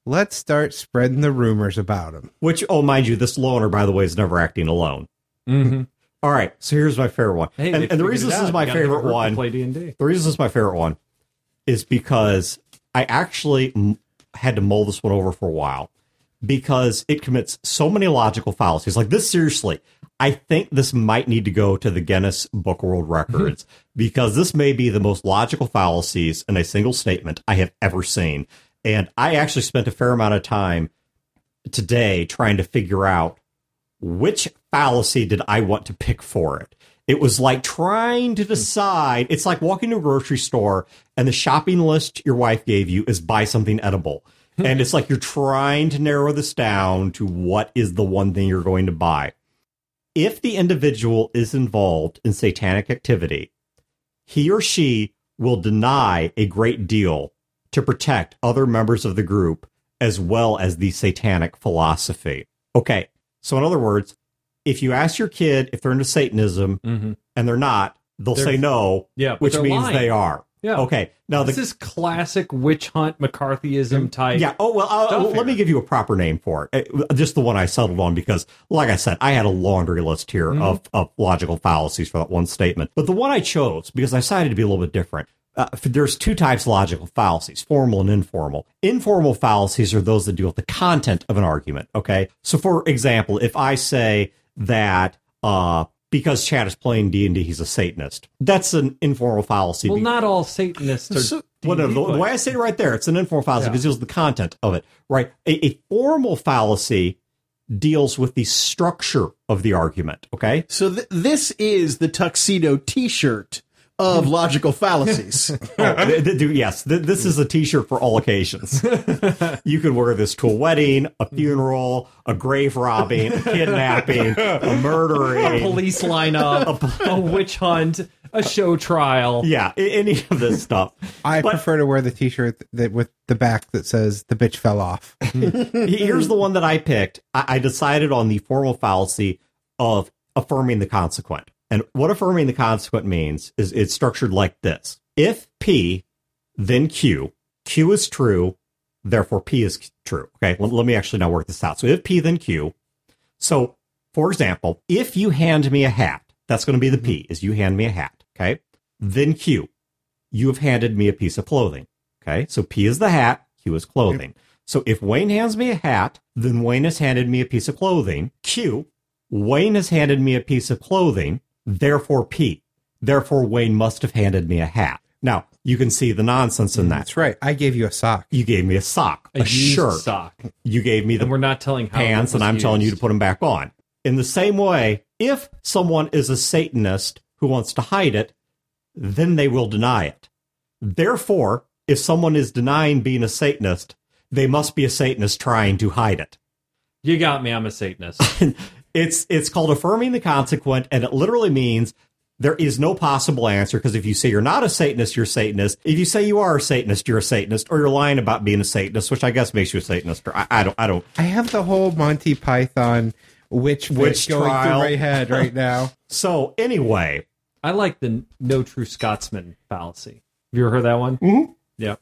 Let's start spreading the rumors about him. which oh mind you this loner by the way is never acting alone Mm-hmm. all right so here's my favorite one Hey, and, and the reason this out. is my You gotta make it favorite work to one Play D and D. the reason this is my favorite one is because I actually m- had to mull this one over for a while because it commits so many logical fallacies. Like this, seriously, I think this might need to go to the Guinness Book of World mm-hmm. Records because this may be the most logical fallacies in a single statement I have ever seen. And I actually spent a fair amount of time today trying to figure out which fallacy did I want to pick for it. It was like trying to mm-hmm. decide. It's like walking to a grocery store and the shopping list your wife gave you is buy something edible. *laughs* and it's like you're trying to narrow this down to what is the one thing you're going to buy. If the individual is involved in satanic activity, he or she will deny a great deal to protect other members of the group as well as the satanic philosophy. Okay, so in other words, if you ask your kid if they're into Satanism Mhm. and they're not, they'll They're- say no, Yeah, which means lying. they are. Yeah. Okay, now This the is classic witch hunt McCarthyism type. yeah. Oh well, uh, let me give you a proper name for it. Just the one I settled on because, like I said, I had a laundry list here Mm-hmm. of, of logical fallacies for that one statement. But the one I chose because I decided to be a little bit different. Uh, there's two types of logical fallacies: formal and informal. Informal fallacies are those that deal with the content of an argument. Okay, so for example, if I say that uh, because Chad is playing D and D, he's a Satanist, that's an informal fallacy. Well, not all Satanists are. So- well, no, uh, the, the way I say it right there, it's an informal fallacy Yeah. because it deals with the content of it, right? A, a formal fallacy deals with the structure of the argument, okay? So th- this is the tuxedo T-shirt of logical fallacies. *laughs* Oh, th- th- th- yes, th- this is a T-shirt for all occasions. *laughs* you could wear this to a wedding, a funeral, a grave robbing, a kidnapping, a murdering. A police lineup, a witch hunt, a show trial. Yeah, a- any of this stuff. I But- prefer to wear the T-shirt that with the back that says "the bitch fell off." *laughs* Here's the one that I picked. I, I decided on the formal fallacy of affirming the consequent. And what affirming the consequent means is it's structured like this. If P, then Q, Q is true, therefore P is true. Okay, let, let me actually now work this out. So if P, then Q. So, for example, if you hand me a hat, that's going to be the P, mm-hmm. is you hand me a hat. Okay, then Q, you have handed me a piece of clothing. Okay, so P is the hat, Q is clothing. So if Wayne hands me a hat, then Wayne has handed me a piece of clothing. Q, Wayne has handed me a piece of clothing, therefore Pete, Therefore, Wayne must have handed me a hat. Now, you can see the nonsense in that. That's right. I gave you a sock. You gave me a sock, a, A, used shirt. sock, You gave me the and we're not telling how pants, and I'm telling you to put them back on. In the same way, if someone is a Satanist who wants to hide it, then they will deny it. Therefore, if someone is denying being a Satanist, they must be a Satanist trying to hide it. You got me. I'm a Satanist. *laughs* It's it's called affirming the consequent, and it literally means there is no possible answer because if you say you're not a Satanist, you're a Satanist. If you say you are a Satanist, you're a Satanist, or you're lying about being a Satanist, which I guess makes you a Satanist. Or I, I don't I don't I have the whole Monty Python witch Witch witch going trial. through my head right *laughs* now. So anyway, I like the no true Scotsman fallacy. Have you ever heard that one? Mhm. Yeah.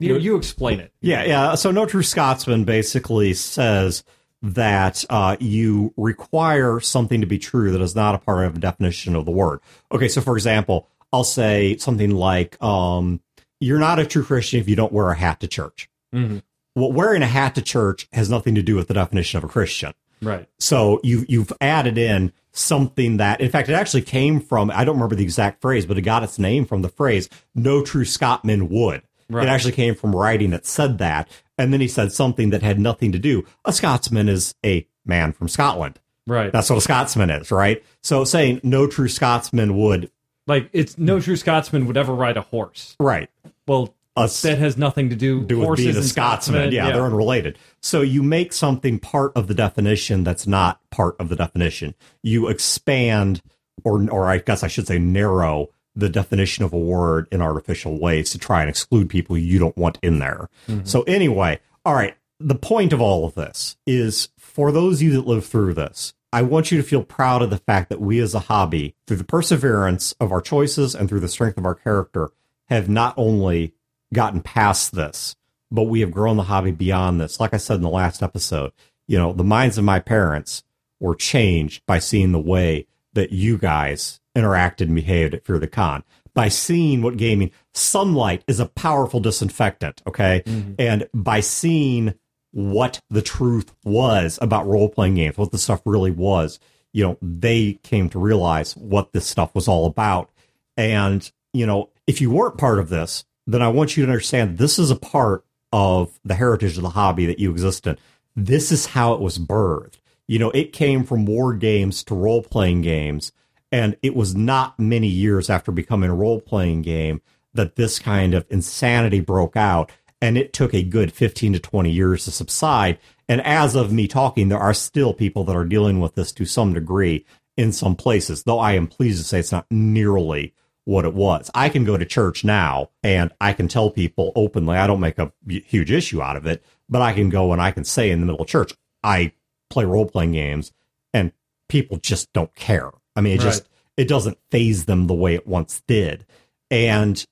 You, you explain it. yeah, yeah. So no true Scotsman basically says that uh, you require something to be true that is not a part of a definition of the word. Okay, so for example, I'll say something like, um, "You're not a true Christian if you don't wear a hat to church." Mhm. Well, wearing a hat to church has nothing to do with the definition of a Christian. Right. So you you've added in something that, in fact, it actually came from. I don't remember the exact phrase, but it got its name from the phrase "No true Scotsman would." Right. It actually came from writing that said that, and then he said something that had nothing to do. A Scotsman is a man from Scotland. Right. That's what a Scotsman is, right? So saying no true Scotsman would, like it's no true Scotsman would ever ride a horse. right? Well, A that has nothing to do, do with being a and Scotsman. Yeah, they're unrelated. So you make something part of the definition that's not part of the definition. You expand, or or I guess I should say narrow the definition of a word in artificial ways to try and exclude people you don't want in there. Mm-hmm. So anyway, all right. The point of all of this is for those of you that live through this, I want you to feel proud of the fact that we as a hobby, through the perseverance of our choices and through the strength of our character, have not only gotten past this, but we have grown the hobby beyond this. Like I said in the last episode, you know, the minds of my parents were changed by seeing the way that you guys interacted and behaved at Fear the Con. By seeing what gaming, sunlight is a powerful disinfectant, okay? Mm-hmm. And by seeing what the truth was about role playing games, what the stuff really was, you know, they came to realize what this stuff was all about. And, you know, if you weren't part of this, then I want you to understand this is a part of the heritage of the hobby that you exist in. This is how it was birthed. You know, it came from war games to role playing games. And it was not many years after becoming a role playing game that this kind of insanity broke out. And it took a good 15 to 20 years to subside. And as of me talking, there are still people that are dealing with this to some degree in some places, though I am pleased to say it's not nearly what it was. I can go to church now and I can tell people openly, I don't make a huge issue out of it, but I can go and I can say in the middle of church, I play role playing games and people just don't care. I mean, it Right. just, it doesn't faze them the way it once did. And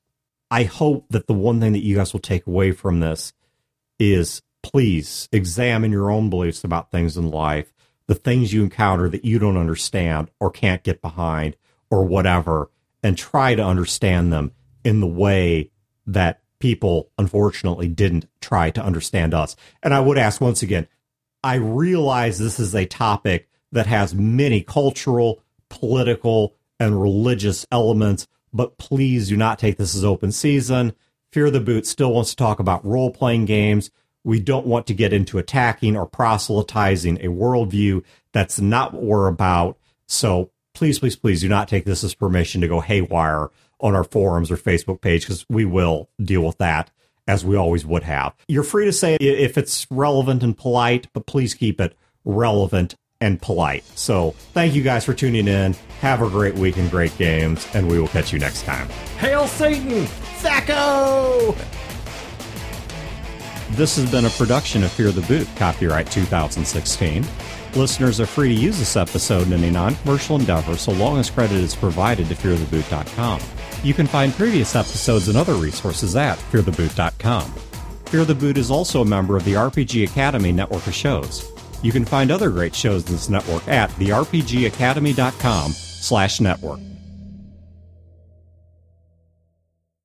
I hope that the one thing that you guys will take away from this is please examine your own beliefs about things in life, the things you encounter that you don't understand or can't get behind or whatever, and try to understand them in the way that people unfortunately didn't try to understand us. And I would ask once again, I realize this is a topic that has many cultural, political, and religious elements, but please do not take this as open season. Fear the Boot still wants to talk about role playing games. We don't want to get into attacking or proselytizing a worldview. That's not what we're about. So please, please, please do not take this as permission to go haywire on our forums or Facebook page because we will deal with that as we always would have. You're free to say if it's relevant and polite, but please keep it relevant and polite. So thank you guys for tuning in. Have a great week and great games, and we will catch you next time. Hail Satan! THAC0! This has been a production of Fear the Boot, copyright 2016. Listeners are free to use this episode in a non commercial endeavor so long as credit is provided to feartheboot.com. You can find previous episodes and other resources at feartheboot.com. Fear the Boot is also a member of the RPG Academy network of shows. You can find other great shows in this network at therpgacademy.com slash network.